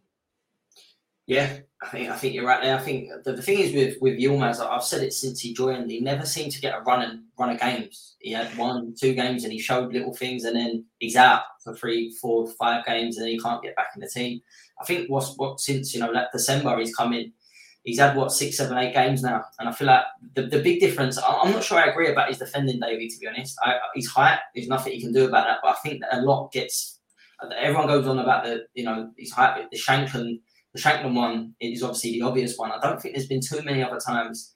Yeah, I think I think you're right there. I think the, the thing is with with Yilmaz, I've said it since he joined. He never seemed to get a run and run of games. He had one, two games, and he showed little things, and then he's out for three, four, five games, and he can't get back in the team. I think what's what since you know like December he's come in he's had what six, seven, eight games now, and I feel like the, the big difference. I'm not sure I agree about his defending, Davey. To be honest, I, his height, there's nothing he can do about that. But I think that a lot gets. Everyone goes on about the you know his height, the Shankland, the Shankland one is obviously the obvious one. I don't think there's been too many other times.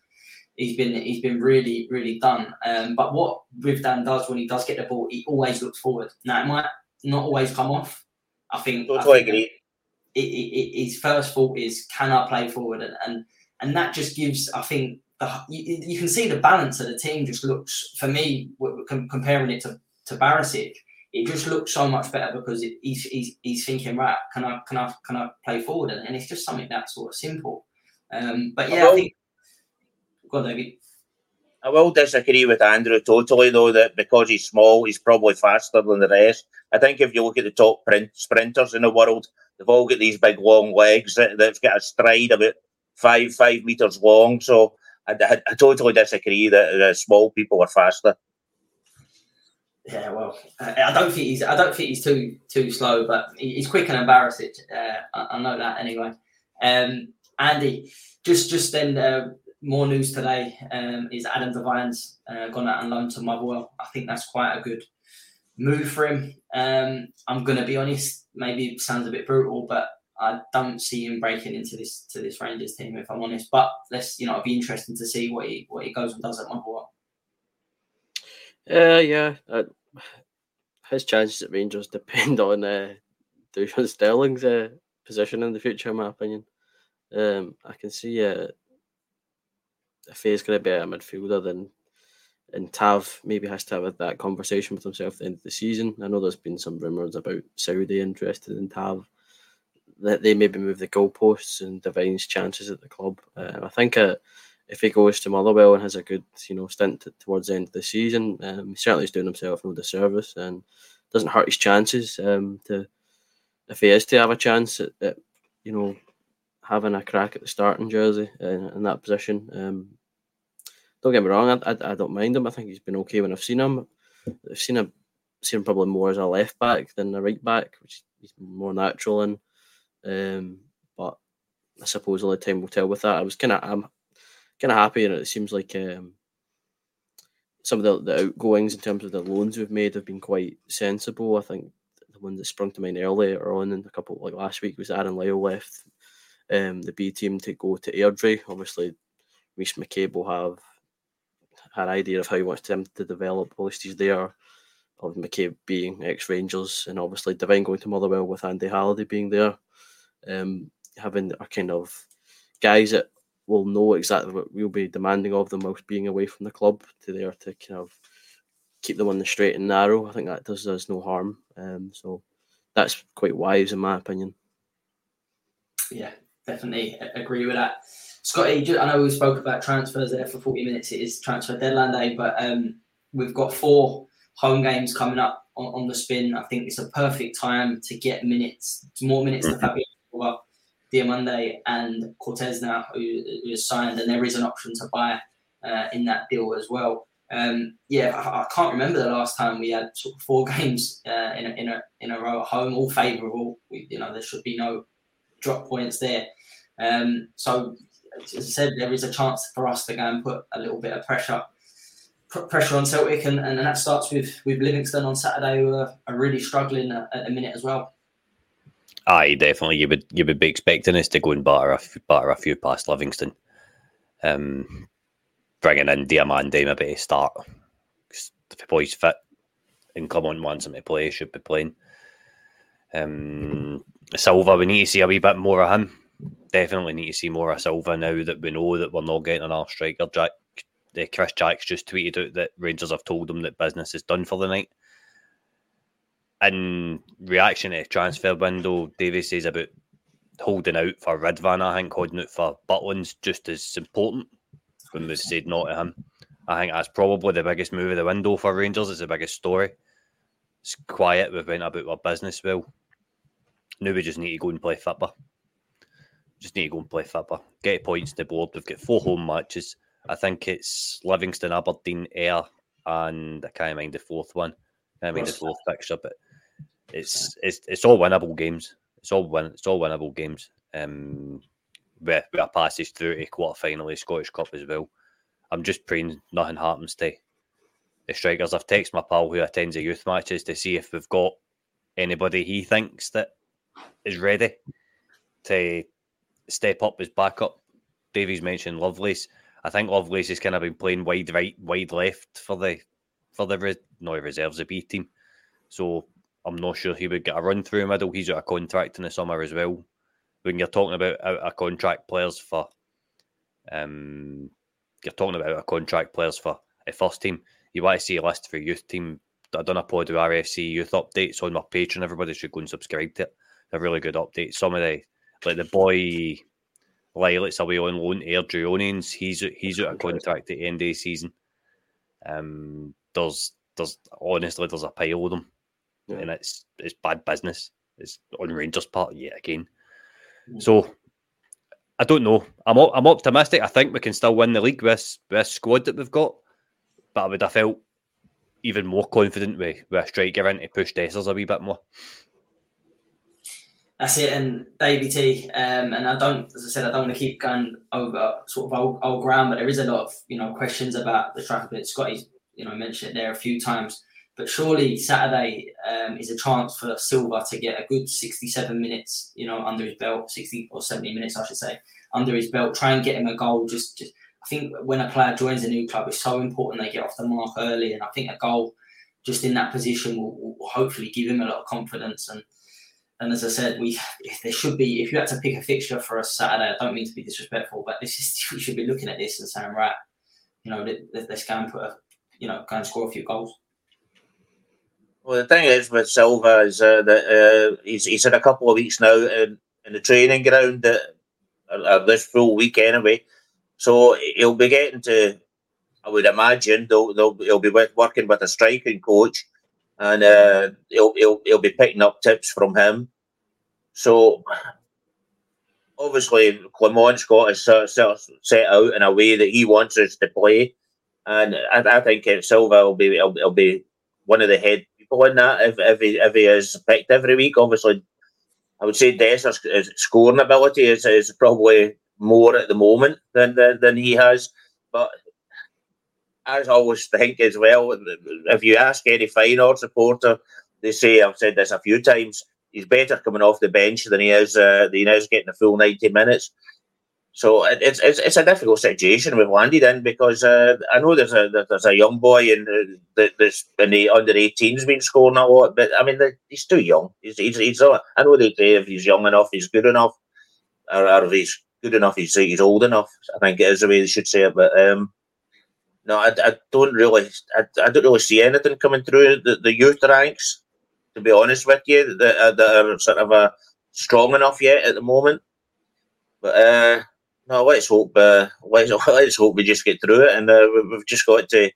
He's been he's been really really done. Um, but what Ridvan does when he does get the ball, he always looks forward. Now it might not always come off. I think. I think agree it, it, his first thought is, can I play forward? And and, and that just gives, I think, the, you, you, can see the balance of the team just looks, for me, comparing it to, to Barisic, it just looks so much better because it, he's, he's, he's thinking, right, can I can I can I play forward? And, and it's just something that sort of simple. Um, but yeah, I, I think. Go on, David. I will disagree with Andrew totally, though, that because he's small, he's probably faster than the rest. I think if you look at the top print sprinters in the world, they've all got these big long legs that, that's got a stride about five five meters long. So I, I, I totally disagree that small people are faster. Yeah, well, I don't think he's I don't think he's too too slow, but he's quick and embarrassing. Uh, I, I, know that anyway. Um, Andy, just just then uh, more news today um, is Adam Devine's uh, gone out and loan to Motherwell. I think that's quite a good move for him. Um, I'm to be honest, maybe it sounds a bit brutal, but I don't see him breaking into this to this Rangers team if I'm honest. But let's you know, it'll be interesting to see what he what he goes and does at Motherwell. Uh, yeah, uh, his chances at Rangers depend on uh, Dujon Sterling's uh, position in the future, in my opinion. Um, I can see uh, if he's going to be a midfielder, then and Tav maybe has to have that conversation with himself at the end of the season. I know there's been some rumours about Saudi interested in Tav, that they maybe move the goalposts and Devine's chances at the club. Uh, I think uh, if he goes to Motherwell and has a good you know stint t- towards the end of the season, um, he certainly is doing himself no disservice and doesn't hurt his chances um, to if he is to have a chance at, at you know having a crack at the starting jersey in, in that position. Um, don't get me wrong, I, I, I, don't mind him. I think he's been okay when I've seen him. I've seen him, seen him probably more as a left back than a right back, which he's more natural in. Um, but I suppose only time will tell with that. I was kind of, I'm kind of happy, and it seems like um, some of the, the outgoings in terms of the loans we've made have been quite sensible. I think the one that sprung to mind earlier on in a couple like last week was Aaron Lyle left um, the B team to go to Airdrie. Obviously, Rhys McCabe will have an idea of how he wants them to develop. Least he's there. Of McCabe being ex Rangers, and obviously Devine going to Motherwell with Andy Halliday being there, um, having a kind of guys that will know exactly what we'll be demanding of them whilst being away from the club to there to kind of keep them on the straight and narrow. I think that does us no harm. Um, so that's quite wise in my opinion. Yeah, definitely agree with that. Scotty, I know we spoke about transfers there for 40 minutes. It is transfer deadline day, but um, we've got four home games coming up on, on, the spin. I think it's a perfect time to get minutes, more minutes mm-hmm. to Fabio Diomande and Cortés now, who, who is signed, and there is an option to buy uh, in that deal as well. Um, yeah, I, I, can't remember the last time we had sort of four games uh, in, a, in a in a row at home, all favourable. You know, there should be no drop points there. Um, so, as I said, there is a chance for us to go and put a little bit of pressure pressure on Celtic, and, and that starts with with Livingston on Saturday, who are, are really struggling at, at the minute as well. Aye, definitely. You would you would be expecting us to go and batter a, batter a few past Livingston. Um, bringing in Diomande maybe to start. If the boy's fit and come on wants him to play, should be playing. Um, Silva, we need to see a wee bit more of him. Definitely need to see more of Silva now that we know that we're not getting an off striker. Jack, the Chris Jacks just tweeted out that Rangers have told him that business is done for the night. In reaction to transfer window, Davies says about holding out for Ridvan. I think holding out for Butland's just as important when we said not to him. I think that's probably the biggest move of the window for Rangers. It's the biggest story. It's quiet. We've went about our business well. Now we just need to go and play football. Just need to go and play football. Get points to the board. We've got four home matches. I think it's Livingston, Aberdeen, Ayr, and I can't mind the fourth one. I mean the fourth fixture, but it's it's it's all winnable games. It's all win. It's all winnable games. Um, with a passage through to quarter final Scottish Cup as well. I'm just praying nothing happens to the strikers. I've texted my pal who attends the youth matches to see if we've got anybody he thinks that is ready to step up as backup. Davies mentioned Lovelace. I think Lovelace has kind of been playing wide right, wide left for the for the no reserves the B team. So I'm not sure he would get a run through middle. He's out of contract in the summer as well when you're talking about out of contract players for, um, you're talking about a contract players for a first team. You want to see a list for youth team. I done a pod with RFC youth updates on my Patreon. Everybody should go and subscribe to it. A really good update. Some of the like the boy Lilacs away on loan, Airdrieonians, he's he's out of contract at the end of the season. Um, there's there's honestly there's a pile of them, yeah. and it's it's bad business. It's on Rangers' part yet again. So I don't know. I'm I'm optimistic. I think we can still win the league with this squad that we've got. But I would have felt even more confident with, with a striker in to push Dessers a wee bit more. That's it, and Davey T. Um, and I don't, as I said, I don't want to keep going over sort of old, old ground, but there is a lot of you know questions about the striker. But Scotty's you know mentioned it there a few times. But surely Saturday um, is a chance for Silva to get a good 67 minutes, you know, under his belt, 60 or 70 minutes, I should say, under his belt. Try and get him a goal. Just, just I think when a player joins a new club, it's so important they get off the mark early. And I think a goal just in that position will, will hopefully give him a lot of confidence. And and as I said, we there should be if you had to pick a fixture for a Saturday, I don't mean to be disrespectful, but this is we should be looking at this and saying, right, you know, let, us go and put a, you know, go and score a few goals. Well, the thing is with Silva is uh, that uh, he's, he's had a couple of weeks now in, in the training ground that, uh, this full week anyway. So he'll be getting to, I would imagine, they'll, they'll, he'll be working with a striking coach and uh, he'll, he'll, he'll be picking up tips from him. So obviously Clement's got us set, out in a way that he wants us to play, and I, I think Silva will be will, will be one of the head people in that if if he, if he is picked every week. Obviously, I would say Dessers' scoring ability is, is probably more at the moment than, than than he has, but I always think as well, if you ask any Feyenoord supporter, they say I've said this a few times. He's better coming off the bench than he is uh, than he is getting a full ninety minutes. So it's, it's it's a difficult situation we've landed in because uh, I know there's a there's a young boy in the this in the under 18s been scoring a lot, but I mean he's too young. He's he's, he's I know they say if he's young enough, he's good enough, or, or if he's good enough, he's he's old enough. I think it is the way they should say it. But um, no, I, I don't really I, I don't really see anything coming through the, the youth ranks. To be honest with you, that, that are sort of uh, strong enough yet at the moment. But uh, no, let's hope. Uh, let's let's hope we just get through it, and uh, we've just got to.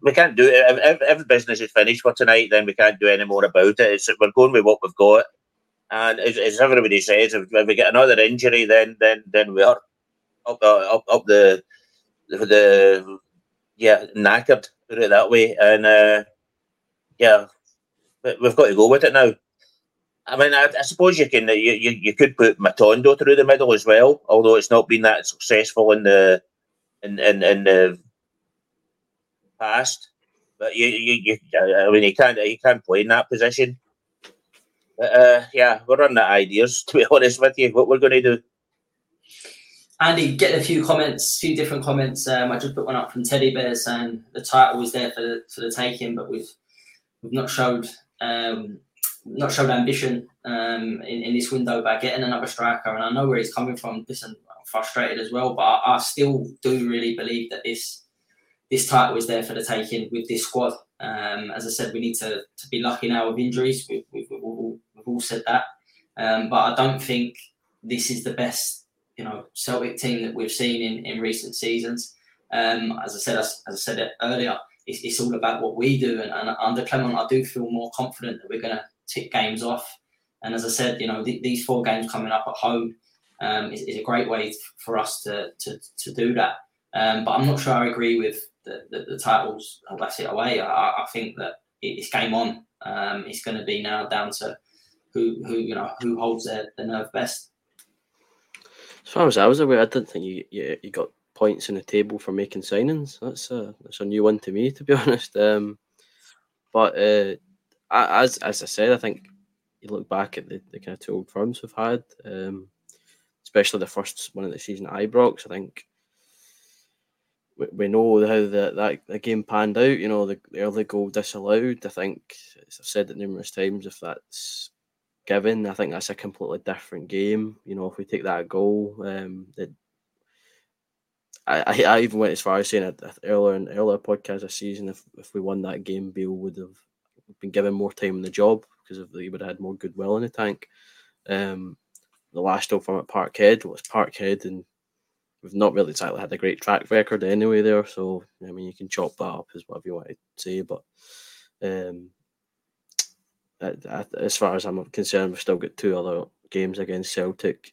We can't do it. If, if, business is finished for tonight, then we can't do any more about it. It's, we're going with what we've got, and as, as everybody says, if, if, we get another injury, then then then we are up uh, up up the the yeah knackered. Put it that way, and uh, yeah, we've got to go with it now. I mean, I, I, suppose you can you, you, you could put Matondo through the middle as well, although it's not been that successful in the in in, in the past. But you, you, you I mean, he can't he can't play in that position. But, uh, yeah, we're running out ideas. To be honest with you, what we're going to do. Andy, getting a few comments, a few different comments. Um, I just put one up from Teddy Bear saying the title was there for the, for the taking, but we've we've not showed um, not showed ambition um, in, in this window by getting another striker. And I know where he's coming from. Listen, I'm frustrated as well, but I, I, still do really believe that this this title is there for the taking with this squad. Um, as I said, we need to, to be lucky now with injuries. We've, we've, we've, all, we've all, said that. Um, but I don't think this is the best, you know, Celtic team that we've seen in, in recent seasons. Um, as I said, as, as I said earlier, it's, it's, all about what we do. And, and under Clement, I do feel more confident that we're going to tick games off. And as I said, you know, th- these four games coming up at home um, is, is, a great way for us to, to, to do that. Um, but I'm not sure I agree with the, the, the titles. That's it away. I, I think that it's game on. Um, it's going to be now down to who who you know who holds the, the nerve best. As far as I was aware, I didn't think you, you, you got points in the table for making signings. That's a that's a new one to me, to be honest. Um, but uh, as as I said, I think you look back at the, the kind of two old firms we've had, um, especially the first one of the season at Ibrox. I think we, we know how the, that the game panned out. You know, the, the early goal disallowed. I think I've said it numerous times, if that's given, I think that's a completely different game. You know, if we take that goal, um, it, I, I even went as far as saying earlier in earlier podcast this season. If if we won that game, Beale would have been given more time in the job because if he would have had more goodwill in the tank. Um, the last Firm at Parkhead was Parkhead, and we've not really exactly had a great track record anyway there. So I mean, you can chop that up as whatever you want to say, but um, as far as I'm concerned, we've still got two other games against Celtic.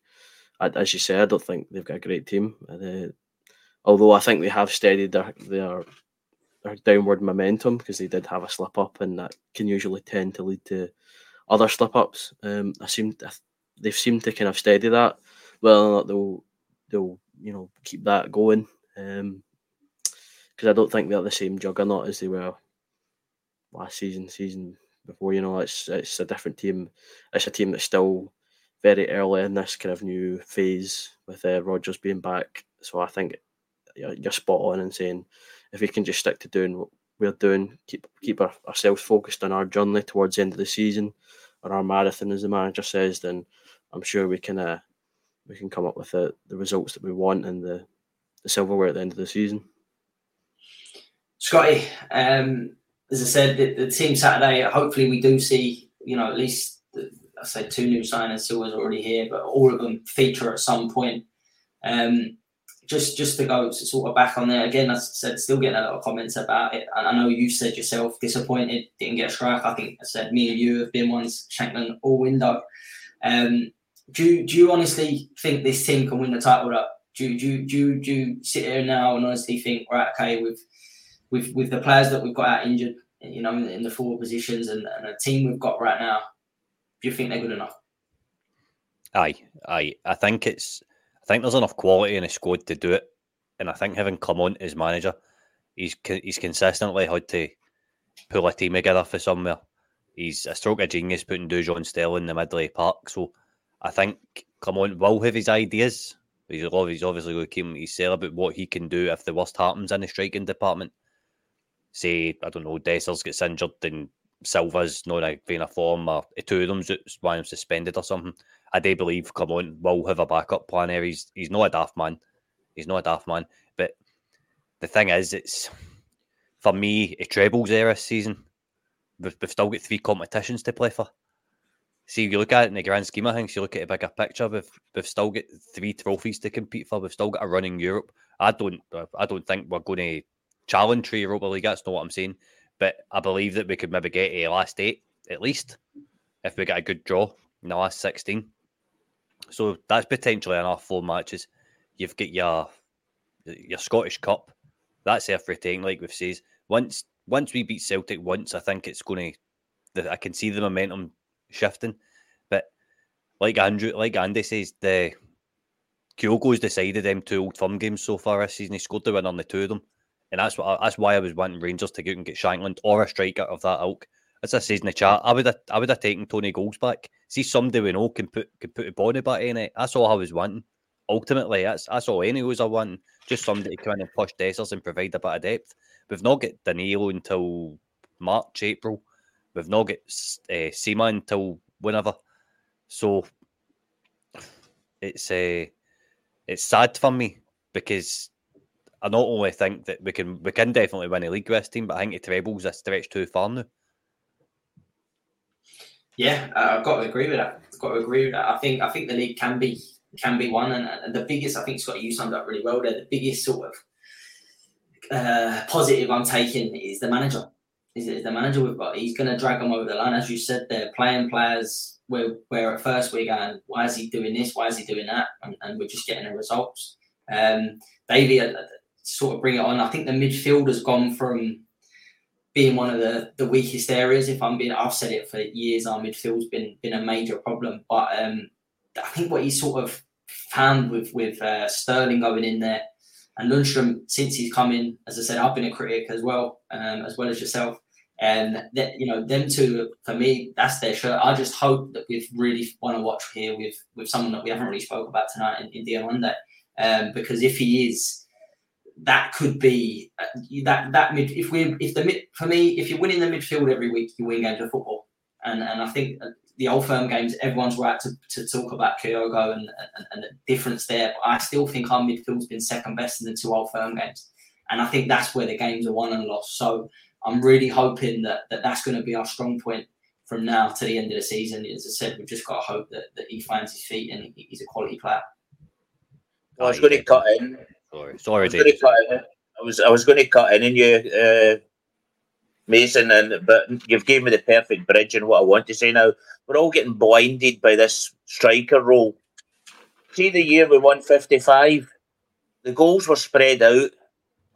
As you say, I don't think they've got a great team. Uh, although I think they have steadied their their their downward momentum because they did have a slip up, and that can usually tend to lead to other slip ups. Um, I seem they've seemed to kind of steady that. Whether or not they'll they'll you know keep that going, because um, I don't think they're the same juggernaut as they were last season, season before. You know, it's it's a different team. It's a team that's still very early in this kind of new phase with uh, Rodgers being back. So I think you're, you're spot on in saying if we can just stick to doing what we're doing, keep keep our, ourselves focused on our journey towards the end of the season, or our marathon, as the manager says, then I'm sure we can uh, we can come up with the, the results that we want and the, the silverware at the end of the season. Scotty, um, as I said, the, the, team Saturday. Hopefully, we do see you know at least I say two new signings. Silva's already here, but all of them feature at some point. Um, just just to go sort of back on there again, I said, still getting a lot of comments about it. And I know you said yourself disappointed, didn't get a strike. I think I said me and you have been ones Shankland all window. Um, do you, do you honestly think this team can win the title? Up? Do, do, do, do you sit here now and honestly think, right, okay, with with with the players that we've got out injured, you know, in, in the forward positions and, and the team we've got right now, do you think they're good enough? Aye, aye. I think it's. I think there's enough quality in the squad to do it, and I think having Clement as manager, he's he's consistently had to pull a team together for somewhere. He's a stroke of genius putting Dujon Sterling in the middle park. So I think come Clement will have his ideas. He's obviously going to keep his say about what he can do if the worst happens in the striking department. Say, I don't know, Dessers gets injured and Silva's not in a form or two of them's why I'm suspended or something. I do believe Clement will have a backup plan here. He's he's not a daft man. He's not a daft man. But the thing is, it's for me, a trebles there this season. We've, we've still got three competitions to play for. See, if you look at it in the grand scheme of things, you look at a bigger picture. We've we've still got three trophies to compete for. We've still got a run in Europe. I don't I don't think we're going to challenge Europa League. That's not what I'm saying. But I believe that we could maybe get a last eight at least if we get a good draw in the last sixteen. So that's potentially enough four matches. You've got your your Scottish Cup. That's everything, like we've said. Once once we beat Celtic once, I think it's going to. I can see the momentum shifting. But like Andrew, like Andy says, the Kyogo's decided them two old firm games so far this season. He scored the win on the two of them, and that's what that's why I was wanting Rangers to go and get Shankland or a striker of that ilk. As I said in the chat, I would have I would have taken Tony Goals back. See somebody we know can put can put a body back in it. That's all I was wanting. Ultimately, that's that's all any was I want. Just somebody to come in and push Dessers and provide a bit of depth. We've not got Danilo until March, April. We've not got uh, until whenever. So it's uh, it's sad for me because I not only think that we can we can definitely win a league with this team, but I think the trebles a stretch too far now. Yeah, I've got to agree with that. I've got to agree with that. I think I think the league can be can be won, and, and the biggest I think Scott, you summed up really well there. The biggest sort of uh, positive I'm taking is the manager. Is, is the manager we've got? He's going to drag them over the line, as you said. They're playing players where where at first we're going, why is he doing this? Why is he doing that? And, and we're just getting the results. Um, Davey, uh, sort of bring it on. I think the midfield has gone from being one of the, the weakest areas. If I'm being, I've said it for years. Our midfield's been been a major problem, but um, I think what he sort of found with with uh, Sterling going in there and Lundstram since he's come in. As I said, I've been a critic as well, um, as well as yourself. And that you know, them two for me, that's their shirt. I just hope that we've really want to watch here with with someone that we haven't really spoke about tonight in, in Diomande. Um, because if he is, that could be uh, that that mid. If we if the mid for me, if you're winning the midfield every week, you win games of football. And and I think the old firm games, everyone's right to, to talk about Kyogo and, and, and, the difference there. But I still think our midfield's been second best in the two old firm games. And I think that's where the games are won and lost. So I'm really hoping that, that that's going to be our strong point from now to the end of the season. As I said, we've just got to hope that, that he finds his feet and he's a quality player. I was going to cut in. Sorry, sorry, I was, going to cut in. I was, I was going to cut in and you, uh, Mason, and but you've given me the perfect bridge and what I want to say now. We're all getting blinded by this striker role. See the year we won 55, the goals were spread out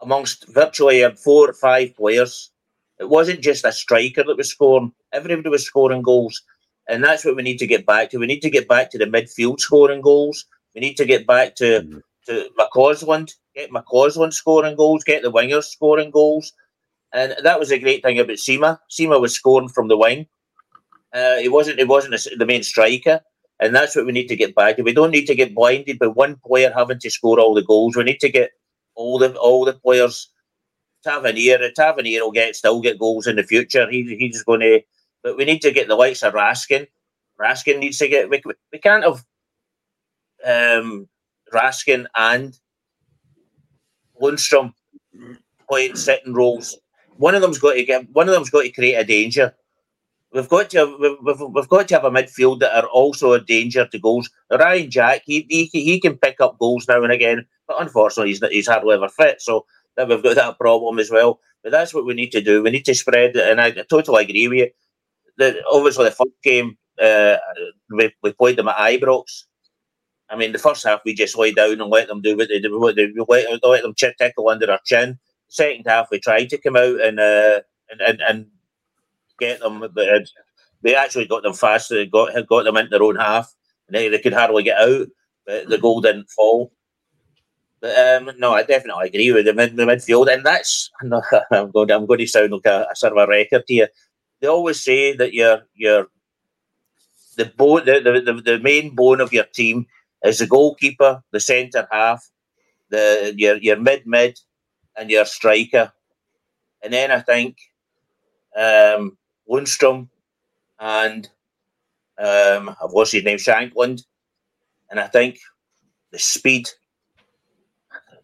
amongst virtually four or five players. It wasn't just a striker that was scoring, everybody was scoring goals. And that's what we need to get back to. We need to get back to the midfield scoring goals. We need to get back to, mm-hmm. To McCausland, get McCausland scoring goals, get the wingers scoring goals. And that was a great thing about Sima. Sima was scoring from the wing. Uh, he wasn't. He wasn't the main striker, and that's what we need to get back to. We don't need to get blinded by one player having to score all the goals. We need to get all the all the players. Tavernier, Tavernier will get still get goals in the future. He, he's going to, but we need to get the likes of Raskin. Raskin needs to get. We, we can't have um, Raskin and Lundstram playing sitting roles one of them's got to get one of them's got to create a danger. We've got to have, we've, we've got to have a midfield that are also a danger to goals. Ryan Jack, he, he he can pick up goals now and again, but unfortunately he's he's hardly ever fit. So that we've got that problem as well. But that's what we need to do. We need to spread, and I totally agree with you. That obviously the first game uh, we, we played them at Ibrox. I mean, the first half we just lay down and let them do what they do. What they, we let, let them ch- tickle under our chin. Second half we tried to come out and uh, and, and, and get them, but we actually got them fast. Got got them into their own half, and they, they could hardly get out. But the goal didn't fall. But um, no, I definitely agree with the, mid, the midfield, and that's I'm going. I'm going to sound like a, a sort of a record here. They always say that you're you're the bone, the, the, the, the main bone of your team is the goalkeeper, the centre half, the your your mid mid, and your striker. And then I think um, Lundstram and um, I've lost his name, Shankland, and I think the speed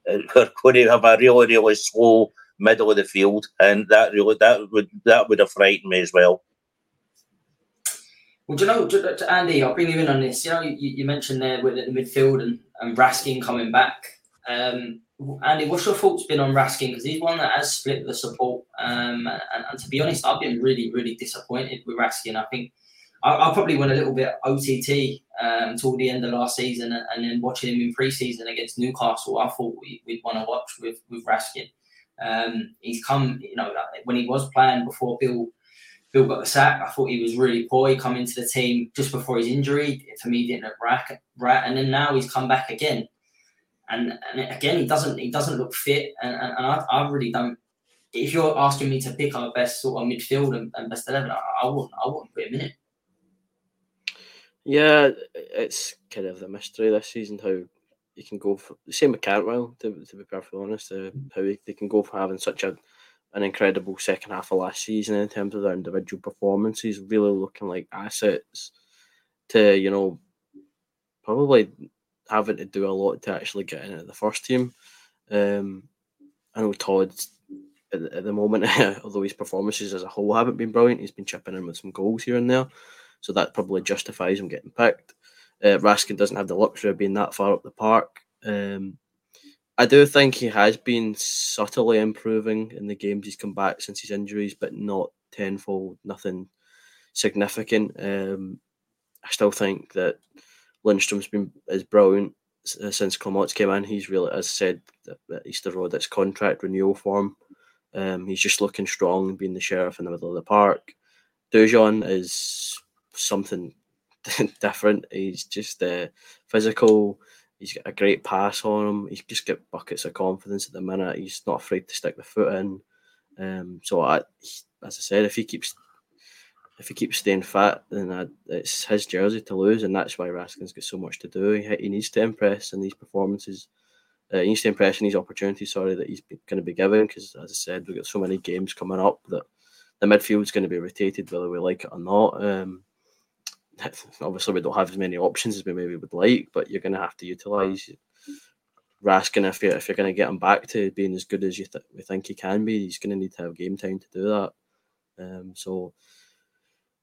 we're going to have a really, really slow middle of the field, and that really that would that would have frightened me as well. Well, do you know, Andy, I'll bring you in on this. You know, you, you mentioned there with the midfield and, and Raskin coming back. Um, Andy, what's your thoughts been on Raskin? Because he's one that has split the support. Um, and, and, to be honest, I've been really, really disappointed with Raskin. I think I, I probably went a little bit OTT um, till the end of last season, and, and then watching him in pre-season against Newcastle, I thought we, would want to watch with with Raskin. Um, he's come, you know, when he was playing before Bill Bill got the sack. I thought he was really poor. He come into the team just before his injury. For me, didn't look right, right, and then now he's come back again, and, and again he doesn't he doesn't look fit, and, and, and I, I, really don't. If you're asking me to pick our best sort of midfield and, and best eleven, I, I, wouldn't I wouldn't put him in it. Yeah, it's kind of the mystery this season how you can go for the same with Cantwell. To, to be perfectly honest, uh, how they can go for having such a an incredible second half of last season in terms of their individual performances, really looking like assets to you know probably having to do a lot to actually get into the first team. Um, I know Todd at, at the moment, although his performances as a whole haven't been brilliant, he's been chipping in with some goals here and there. So that probably justifies him getting picked. Uh, Raskin doesn't have the luxury of being that far up the park. Um, I do think he has been subtly improving in the games he's come back since his injuries, but not tenfold, nothing significant. Um, I still think that Lundstram's been is brilliant uh, since Clemence came in. He's really, as I said, at Easter Road, it's contract renewal form. Um, he's just looking strong, being the sheriff in the middle of the park. Dujon is something different. He's just uh, physical. He's got a great pass on him. He's just got buckets of confidence at the minute. He's not afraid to stick the foot in. Um, so I, as I said, if he keeps if he keeps staying fit, then I, it's his jersey to lose, and that's why Raskin's got so much to do. He, he needs to impress in these performances. Uh, he needs to impress in these opportunities. Sorry, that he's going to be given because, as I said, we've got so many games coming up that the midfield's going to be rotated whether we like it or not. Um, obviously we don't have as many options as we maybe would like, but you're going to have to utilise Raskin if you're, if you're going to get him back to being as good as you th- we think he can be. He's going to need to have game time to do that. Um, so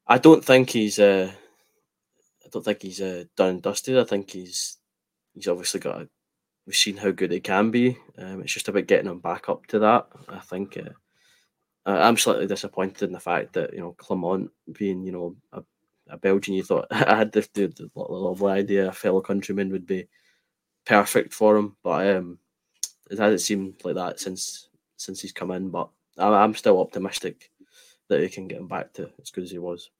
I don't think he's uh, I don't think he's uh, done and dusted. I think he's he's obviously got. A, we've seen how good he can be. Um, it's just about getting him back up to that. I think. Uh, I'm slightly disappointed in the fact that you know Clement being you know a a Belgian, you thought I had this the, the, lovely idea a fellow countryman would be perfect for him, but um, it hasn't seemed like that since since he's come in. But I'm still optimistic that he can get him back to as good as he was.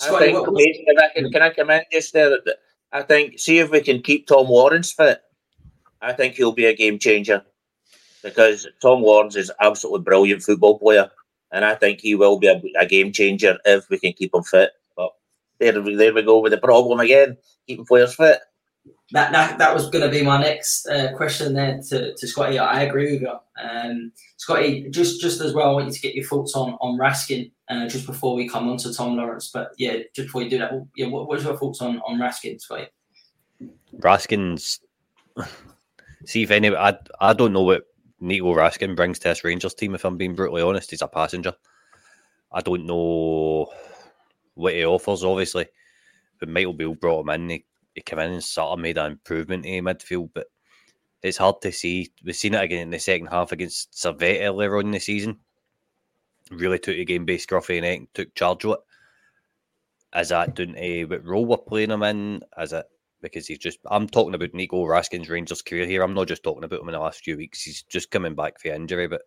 I think, if I can, can I come in just there? I think see if we can keep Tom Lawrence fit. I think he'll be a game changer because Tom Lawrence is absolutely brilliant football player and I think he will be a, a, game changer if we can keep him fit. But there, there we go with the problem again, keeping players fit. That that, that was going to be my next uh, question there to, to Scotty. I agree with you, um, Scotty. Just just as well, I want you to get your thoughts on on Raskin uh, just before we come on to Tom Lawrence. But yeah, just before you do that, yeah, what, what's your thoughts on on Raskin, Scotty? Raskin's. See if any, I I don't know what Nico Raskin brings to this Rangers team, if I'm being brutally honest, he's a passenger. I don't know what he offers, obviously, but Michael Beale brought him in. He, he came in and sort of made an improvement in midfield, but it's hard to see. We've seen it again in the second half against Servette earlier on in the season. Really took the game by scruffy and took charge of it. is that doing to what role we're playing him in? Is it because he's just? I'm talking about Nico Raskin's Rangers career here. I'm not just talking about him in the last few weeks. He's just coming back for injury, but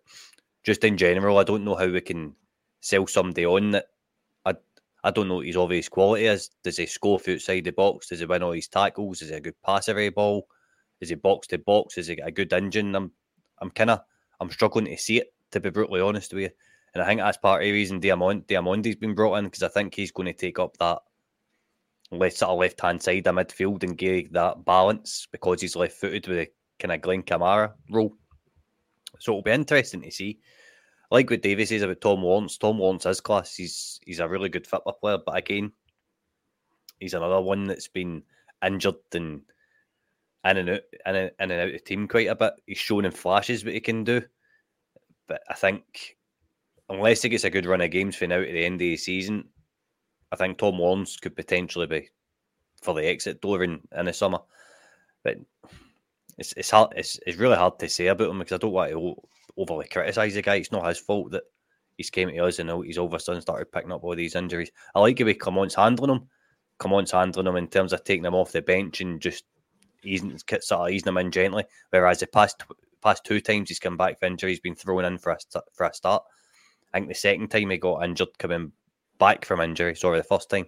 just in general, I don't know how we can sell somebody on that. I I don't know what his obvious quality is. Does he score outside the box? Does he win all his tackles? Is he a good pass every ball? Is he box to box? Is he got a good engine? I'm I'm kind of I'm struggling to see it to be brutally honest with you. And I think that's part of the reason Diamond Diomande's been brought in because I think he's going to take up that left sort of left hand side of midfield and give that balance because he's left footed with a kind of Glenn Kamara role. So it'll be interesting to see. Like what Davis says about Tom Lawrence. Tom Lawrence is class. He's he's a really good football player, but again, he's another one that's been injured and in and out in and, in and out of team quite a bit. He's shown in flashes what he can do, but I think unless he gets a good run of games for now at the end of the season, I think Tom Lawrence could potentially be for the exit door in, in the summer. But it's it's hard. It's, it's really hard to say about him because I don't want to overly criticise the guy. It's not his fault that he's came to us and he's all of a sudden started picking up all these injuries. I like the way Clement's handling him. Clement's handling him in terms of taking him off the bench and just easing, sort of easing him in gently. Whereas the past past two times he's come back for injury, he's been thrown in for a for a start. I think the second time he got injured coming back from injury, sorry, the first time,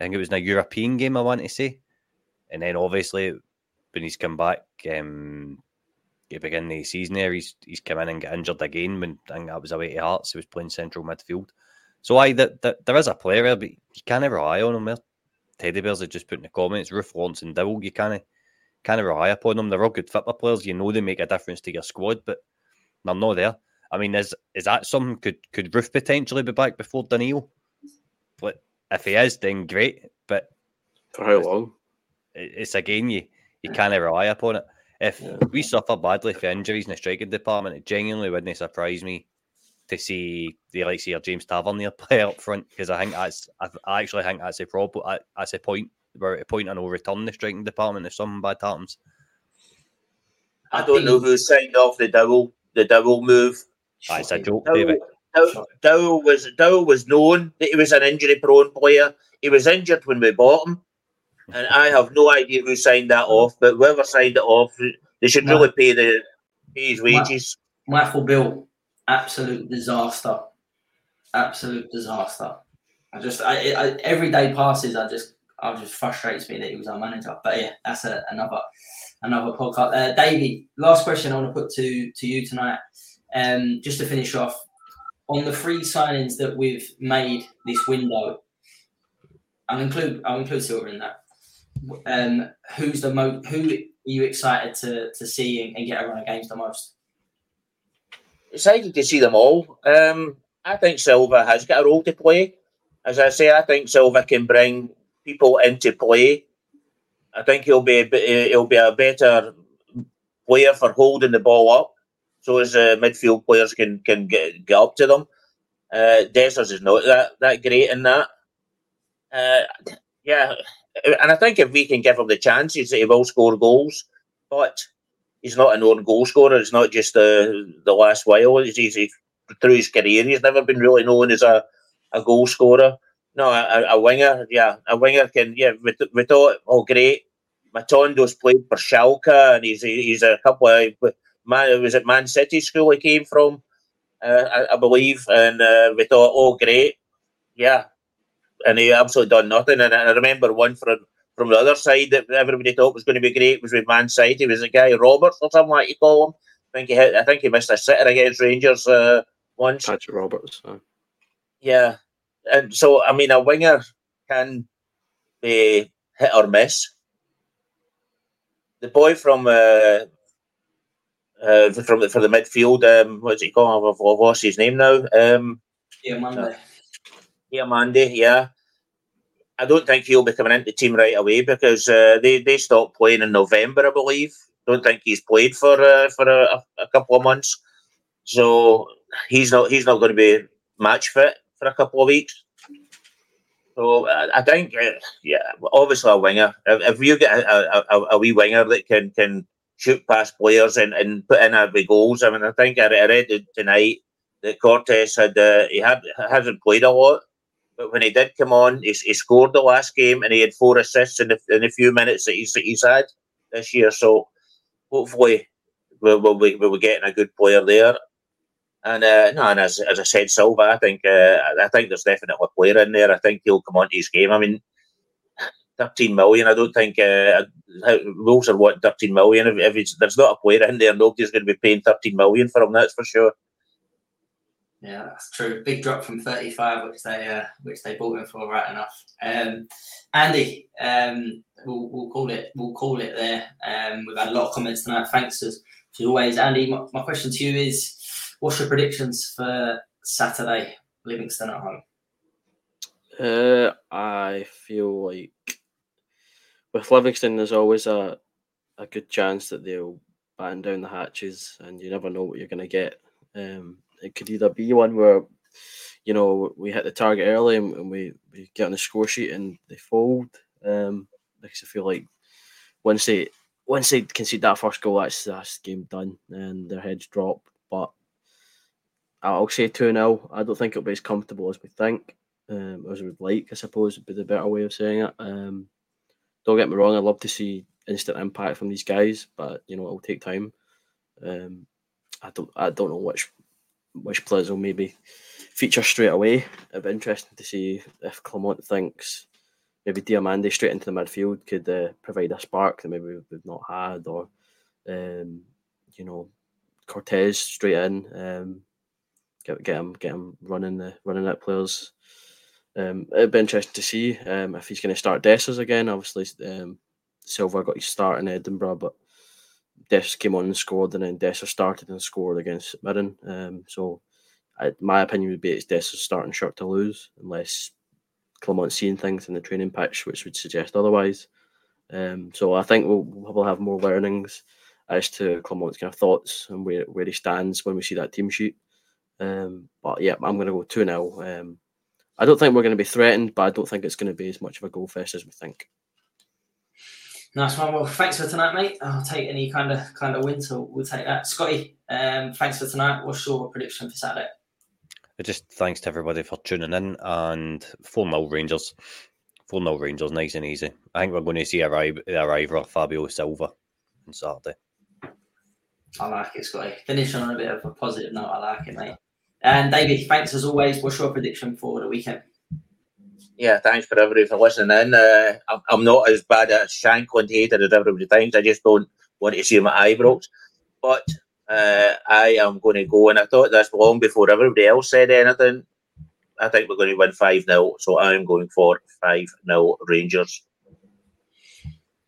I think it was in a European game, I want to say. And then obviously, when he's come back, um, at the beginning of the season there, he's, he's come in and got injured again when I think that was away to Hearts. He was playing central midfield. So I that, there is a player there, but you can't rely on him there. Teddy Bears are just put in the comments, Roofe Lawrence and Dowell, you can't kind of rely upon them. They're all good football players. You know they make a difference to your squad, but they're not there. I mean, is is that something? Could could Roofe potentially be back before Danilo? But if he is, then great. But for how long? It's again you you can't rely upon it. If yeah. we suffer badly for injuries in the striking department, it genuinely wouldn't surprise me to see the likes of James Tavernier play up front because I think that's I actually think that's a problem. That's a point we're at a point of no return in the striking department if something bad happens. I don't know who signed off the Dowell the Dowell move. That's a joke, Dowell, David. Dowell, was Dowell was known that he was an injury prone player. He was injured when we bought him, and I have no idea who signed that off. But whoever signed it off, they should really pay the pay his wages. Michael Beale, absolute disaster, absolute disaster. I just, I, I, every day passes, I just I just frustrates me that he was our manager. But yeah, that's a, another another podcast. Uh, Davey, last question I want to put to to you tonight. Um, just to finish off on the free signings that we've made this window. I'll include I'll include Silva in that. Um, who's the most? Who are you excited to to see and, and get a run games the most? Excited to see them all. Um, I think Silva has got a role to play. As I say, I think Silva can bring people into play. I think he'll be a, he'll be a better player for holding the ball up, so as uh, midfield players can can get, get up to them. Uh, is not that that great in that. Uh, yeah, and I think if we can give him the chances, he will score goals. But he's not a known goal scorer. It's not just the the last while. He's, he's, through his career, he's never been really known as a, a goal scorer. No, a, a winger, yeah, a winger can, yeah. We, we thought, oh, great. Matondo's played for Schalke, and he's he's a couple of man. Was it Man City school he came from? Uh, I, I, believe, and uh, we thought, oh, great, yeah, and he absolutely done nothing. And I remember one from from the other side that everybody thought was going to be great was with Man City. Was a guy Roberts or something like you call him. I think he hit, I think he missed a sitter against Rangers uh, once. Patrick Roberts. Yeah, and so I mean, a winger can be hit or miss. The boy from uh, uh, from the, for the midfield, um, what's he called? I've, I've lost his name now. Um, yeah, Monday. Yeah, Mandy. Yeah, I don't think he'll be coming into the team right away because uh, they they stopped playing in November, I believe. Don't think he's played for uh, for a, a, couple of months, so he's not he's not going to be match fit for a couple of weeks. So I think, uh, yeah, obviously a winger. If, if you get a, a, a, wee winger that can can shoot past players and, and put in big goals, I mean, I think I I read tonight that Cortés had uh, he had hasn't played a lot but when he did come on, he, he scored the last game and he had four assists in the, in the few minutes that he's, that he's had this year. So hopefully we'll, we'll, we'll be getting a good player there. And uh, no, and as, as I said, Silva, I think uh, I think there's definitely a player in there. I think he'll come onto his game. I mean, 13 million. I don't think uh, Wolves are what 13 million. If, if there's not a player in there, nobody's going to be paying 13 million for him. That's for sure. Yeah, that's true. Big drop from 35, which they uh, which they bought him for, right enough. Um, Andy, um, we'll, we'll call it we'll call it there. Um, we've had a lot of comments tonight. Thanks as, as always, Andy. My, my question to you is, what's your predictions for Saturday, Livingston at home? Uh, I feel like with Livingston, there's always a a good chance that they'll batten down the hatches, and you never know what you're going to get. Um, it could either be one where you know we hit the target early and, and we, we get on the score sheet and they fold. Um, because I feel like once they once they concede that first goal, that's that's game done and their heads drop. But I'll say two 0 I don't think it'll be as comfortable as we think, um, as we would like. I suppose would be the better way of saying it. Um, don't get me wrong, I'd love to see instant impact from these guys, but you know it'll take time. Um, I don't I don't know which which players will maybe feature straight away. It'd be interesting to see if Clement thinks maybe Diomande straight into the midfield could uh, provide a spark that maybe we've not had, or um, you know, Cortés straight in, um, get get him get him running the running at players. Um, it'd be interesting to see um, if he's going to start Dessers again. Obviously, um, Silva got his start in Edinburgh, but Dessers came on and scored, and then Dessers started and scored against Mirren. Um, so, I, my opinion would be it's Dessers starting shirt to lose, unless Clement's seeing things in the training pitch which would suggest otherwise. Um, so, I think we'll, we'll have more learnings as to Clement's kind of thoughts and where, where he stands when we see that team sheet. Um, but yeah, I'm going to go 2 0. Um, I don't think we're going to be threatened, but I don't think it's going to be as much of a goal fest as we think. Nice one. Well, thanks for tonight, mate. I'll take any kind of kind of win, so we'll take that. Scotty, um, thanks for tonight. What's your prediction for Saturday? Just thanks to everybody for tuning in and 4 0 Rangers. 4 0 Rangers, nice and easy. I think we're going to see a arrival of Fabio Silva on Saturday. I like it, Scotty. Finish on a bit of a positive note. I like it, mate. And David, thanks as always. What's your prediction for the weekend? Yeah, thanks for everybody for listening in. Uh, I'm not as bad at shank Shankland hater as everybody thinks. I just don't want to see my eyebrows. But uh, I am going to go, and I thought this long before everybody else said anything. I think we're going to win 5 0. So I'm going for 5 0 Rangers.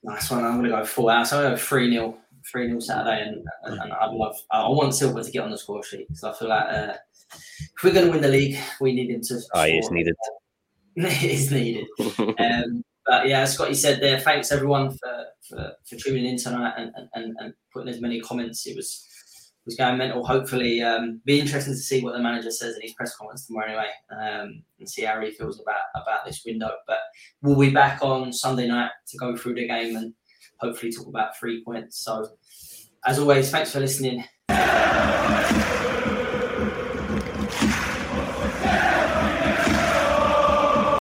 Nice one. I'm going to go full out. So I go 3 0. 3 0 Saturday, and, and, I'd love, I want Silva to get on the score sheet because I feel like uh, if we're going to win the league, we need him to. Oh, it's needed. it is needed. um, but yeah, as Scotty said there, thanks everyone for, for, for tuning in tonight and, and, and putting as many comments. It was was going mental. Hopefully, um, be interesting to see what the manager says in his press conference tomorrow anyway, um, and see how he feels about about this window. But we'll be back on Sunday night to go through the game and hopefully talk about three points. So, as always, thanks for listening.